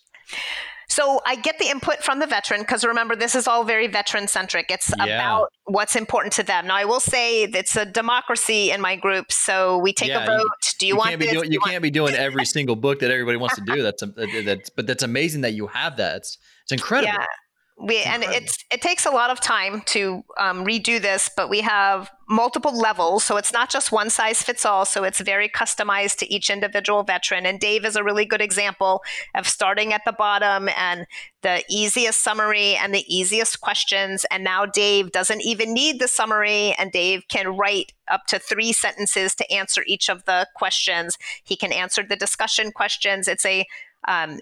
So I get the input from the veteran because remember, this is all very veteran centric. It's Yeah. about what's important to them. Now, I will say it's a democracy in my group, so we take Yeah, a you- vote. Do you, want can't be this? doing you want- can't be doing every single book that everybody wants to do. That's a, that's but that's amazing that you have that. It's it's incredible. Yeah. We, and it's it takes a lot of time to um, redo this, but we have multiple levels, so it's not just one size fits all. So it's very customized to each individual veteran. And Dave is a really good example of starting at the bottom and the easiest summary and the easiest questions. And now Dave doesn't even need the summary, and Dave can write up to three sentences to answer each of the questions. He can answer the discussion questions. It's a um,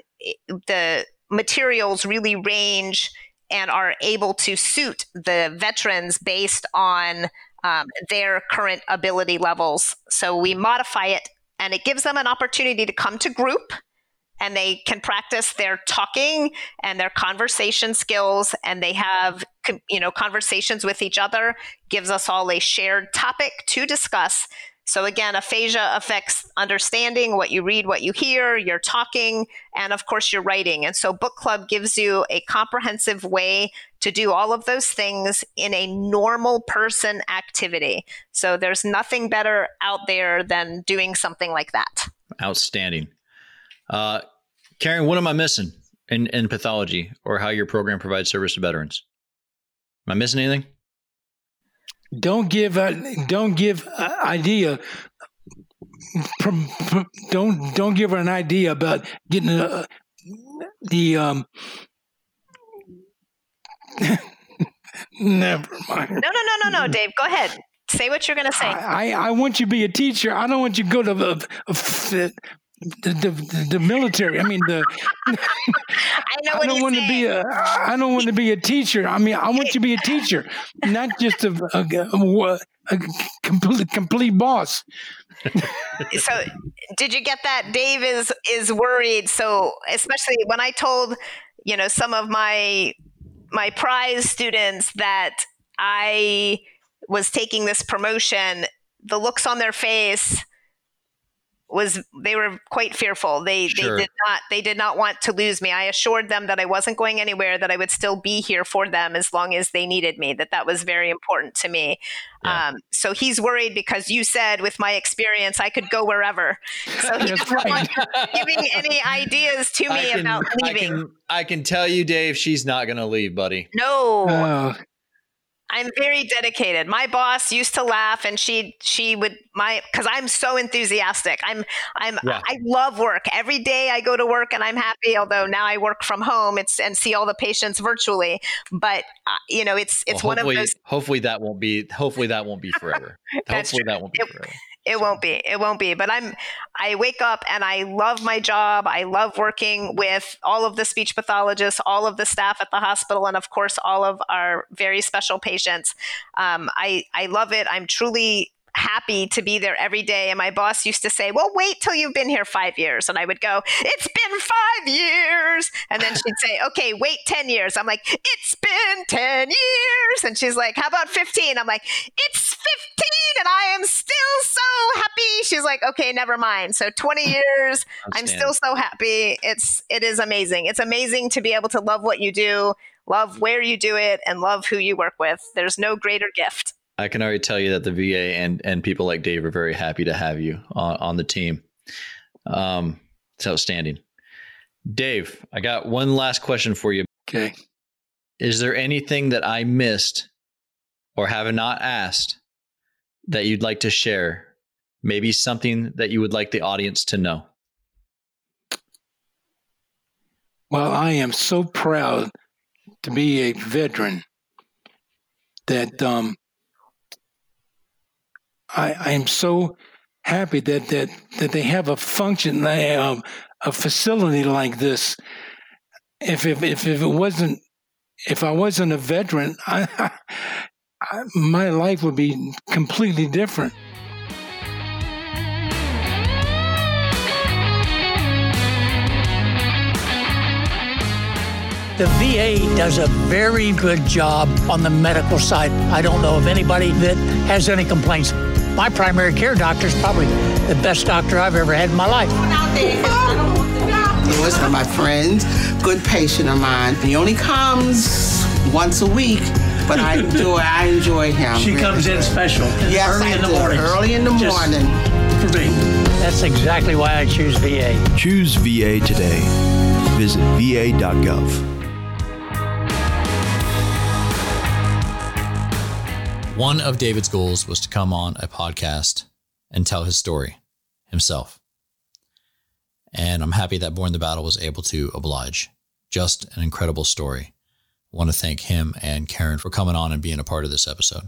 the materials really range and are able to suit the veterans based on um, their current ability levels. So we modify it and it gives them an opportunity to come to group and they can practice their talking and their conversation skills and they have you know conversations with each other gives us all a shared topic to discuss so again aphasia affects understanding what you read what you hear your talking and of course your writing and so book club gives you a comprehensive way to do all of those things in a normal person activity so there's nothing better out there than doing something like that Outstanding. Uh, Karen, what am I missing in, in pathology or how your program provides service to veterans? Am I missing anything? Don't give a don't give a idea don't don't give her an idea about getting a, the um never mind No, no, no, no, no, Dave. Go ahead. Say what you're going to say. I, I I want you to be a teacher. I don't want you to go to the, the, the, the, the military. I mean, the I know I don't want to be a I don't want to be a teacher. I mean, I want you to be a teacher, not just a, a, a, a complete complete boss. so did you get that dave is is worried so especially when i told you know some of my my prize students that i was taking this promotion the looks on their face was they were quite fearful they Sure. they did not they did not want to lose me i assured them that i wasn't going anywhere that i would still be here for them as long as they needed me that that was very important to me Yeah. um, so he's worried because you said with my experience i could go wherever so he doesn't right. want giving any ideas to me I can, about I leaving can I can tell you, Dave, she's not going to leave, buddy. no Uh, I'm very dedicated. My boss used to laugh and she she would my cuz I'm so enthusiastic. I'm I'm Yeah. I love work. Every day I go to work and I'm happy although now I work from home it's and see all the patients virtually. But uh, you know, it's it's Well, one of those hopefully that won't be. Hopefully that won't be forever. Hopefully that won't be forever. it won't be it won't be but i'm i wake up and i love my job. I love working with all of the speech pathologists all of the staff at the hospital and of course all of our very special patients. Um, i i love it. I'm truly happy to be there every day. And my boss used to say well wait till you've been here five years. And i would go it's been five years. And then she'd say okay wait 10 years. I'm like it's been 10 years. And she's like how about 15 i'm like it's 15 and i am still so happy she's like okay never mind so 20 years i'm still so happy it's it is amazing it's amazing to be able to love what you do love where you do it and love who you work with there's no greater gift I can already tell you that the VA and and people like Dave are very happy to have you on, on the team. Um, it's outstanding. Dave, I got one last question for you. okay. Is there anything that I missed or have not asked that you'd like to share? Maybe something that you would like the audience to know. Well, I am so proud to be a veteran that um, I, I am so happy that that that they have a function, um, a facility like this. If if if, if it wasn't, if I wasn't a veteran, I, I, my life would be completely different. The VA does a very good job on the medical side. I don't know of anybody that has any complaints. My primary care doctor is probably the best doctor I've ever had in my life. Lewis, one of my friends, good patient of mine. He only comes once a week, but I enjoy I enjoy him. She comes in special, yes, early I in the do. morning. Early in the Just morning. For me. That's exactly why I choose VA. Choose VA today. Visit va.gov. One of David's goals was to come on a podcast and tell his story himself. And I'm happy that Borne the Battle was able to oblige. Just an incredible story. Want to thank him and Karen for coming on and being a part of this episode.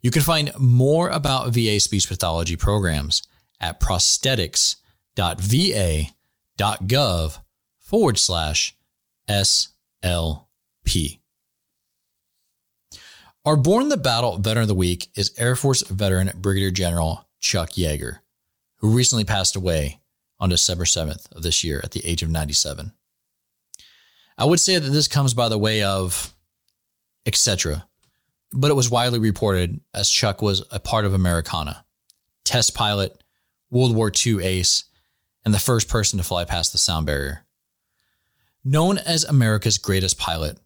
You can find more about VA speech pathology programs at prosthetics.va.gov forward slash SLP. Our Borne the Battle Veteran of the Week is Air Force veteran Brigadier General Chuck Yeager, who recently passed away on December 7th of this year at the age of 97. I would say that this comes by the way of etc., but it was widely reported as Chuck was a part of Americana, test pilot, World War II ace, and the first person to fly past the sound barrier. Known as America's greatest pilot,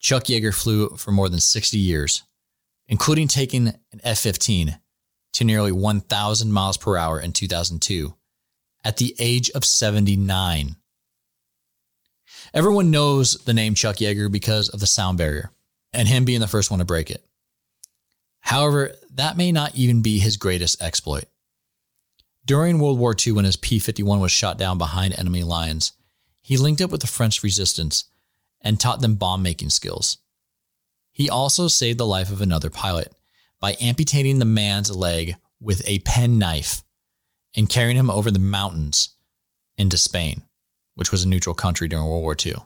Chuck Yeager flew for more than 60 years, including taking an F 15 to nearly 1,000 miles per hour in 2002 at the age of 79. Everyone knows the name Chuck Yeager because of the sound barrier and him being the first one to break it. However, that may not even be his greatest exploit. During World War II, when his P 51 was shot down behind enemy lines, he linked up with the French resistance and taught them bomb making skills. He also saved the life of another pilot by amputating the man's leg with a penknife and carrying him over the mountains into Spain, which was a neutral country during World War II.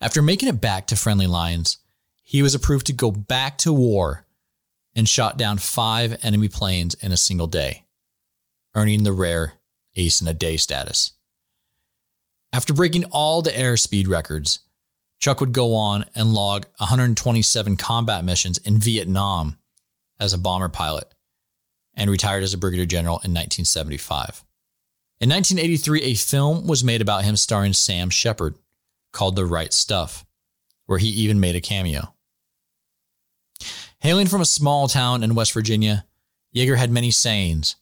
After making it back to friendly lines, he was approved to go back to war and shot down five enemy planes in a single day, earning the rare ace in a day status. After breaking all the airspeed records, Chuck would go on and log 127 combat missions in Vietnam as a bomber pilot and retired as a brigadier general in 1975. In 1983, a film was made about him starring Sam Shepard called The Right Stuff, where he even made a cameo. Hailing from a small town in West Virginia, Yeager had many sayings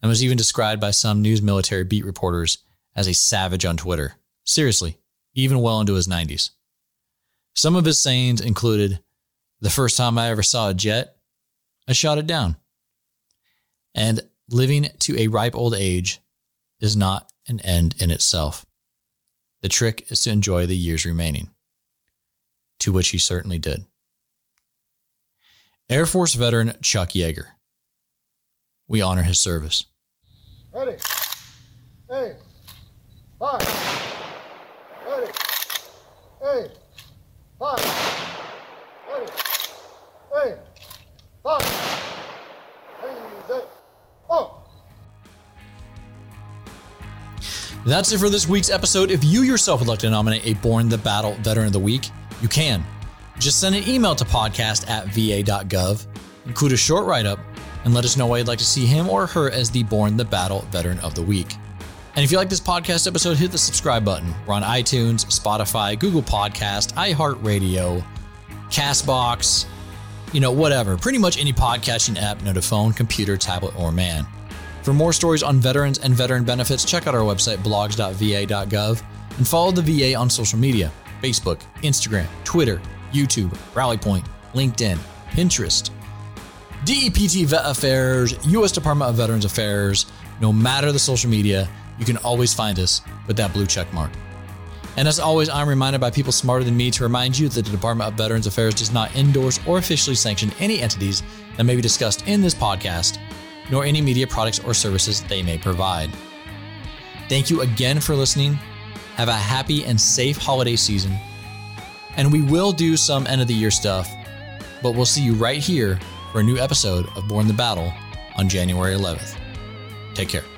and was even described by some news military beat reporters as a savage on Twitter. Seriously, even well into his 90s. Some of his sayings included The first time I ever saw a jet, I shot it down. And living to a ripe old age is not an end in itself. The trick is to enjoy the years remaining, to which he certainly did. Air Force veteran Chuck Yeager. We honor his service. Ready. Hey. Five. Ready. Hey. Five. Ready. Hey. Five. That's it for this week's episode. If you yourself would like to nominate a Borne the Battle Veteran of the Week, you can. Just send an email to podcast at va.gov, include a short write up, and let us know why you'd like to see him or her as the Borne the Battle Veteran of the Week. And if you like this podcast episode, hit the subscribe button. We're on iTunes, Spotify, Google Podcast, iHeartRadio, Castbox, you know, whatever. Pretty much any podcasting app, no to phone, computer, tablet, or man. For more stories on veterans and veteran benefits, check out our website, blogs.va.gov, and follow the VA on social media Facebook, Instagram, Twitter, YouTube, RallyPoint, LinkedIn, Pinterest, DEPT Vet Affairs, U.S. Department of Veterans Affairs. No matter the social media, you can always find us with that blue check mark. And as always, I'm reminded by people smarter than me to remind you that the Department of Veterans Affairs does not endorse or officially sanction any entities that may be discussed in this podcast, nor any media products or services they may provide. Thank you again for listening. Have a happy and safe holiday season. And we will do some end of the year stuff, but we'll see you right here for a new episode of Borne the Battle on January 11th. Take care.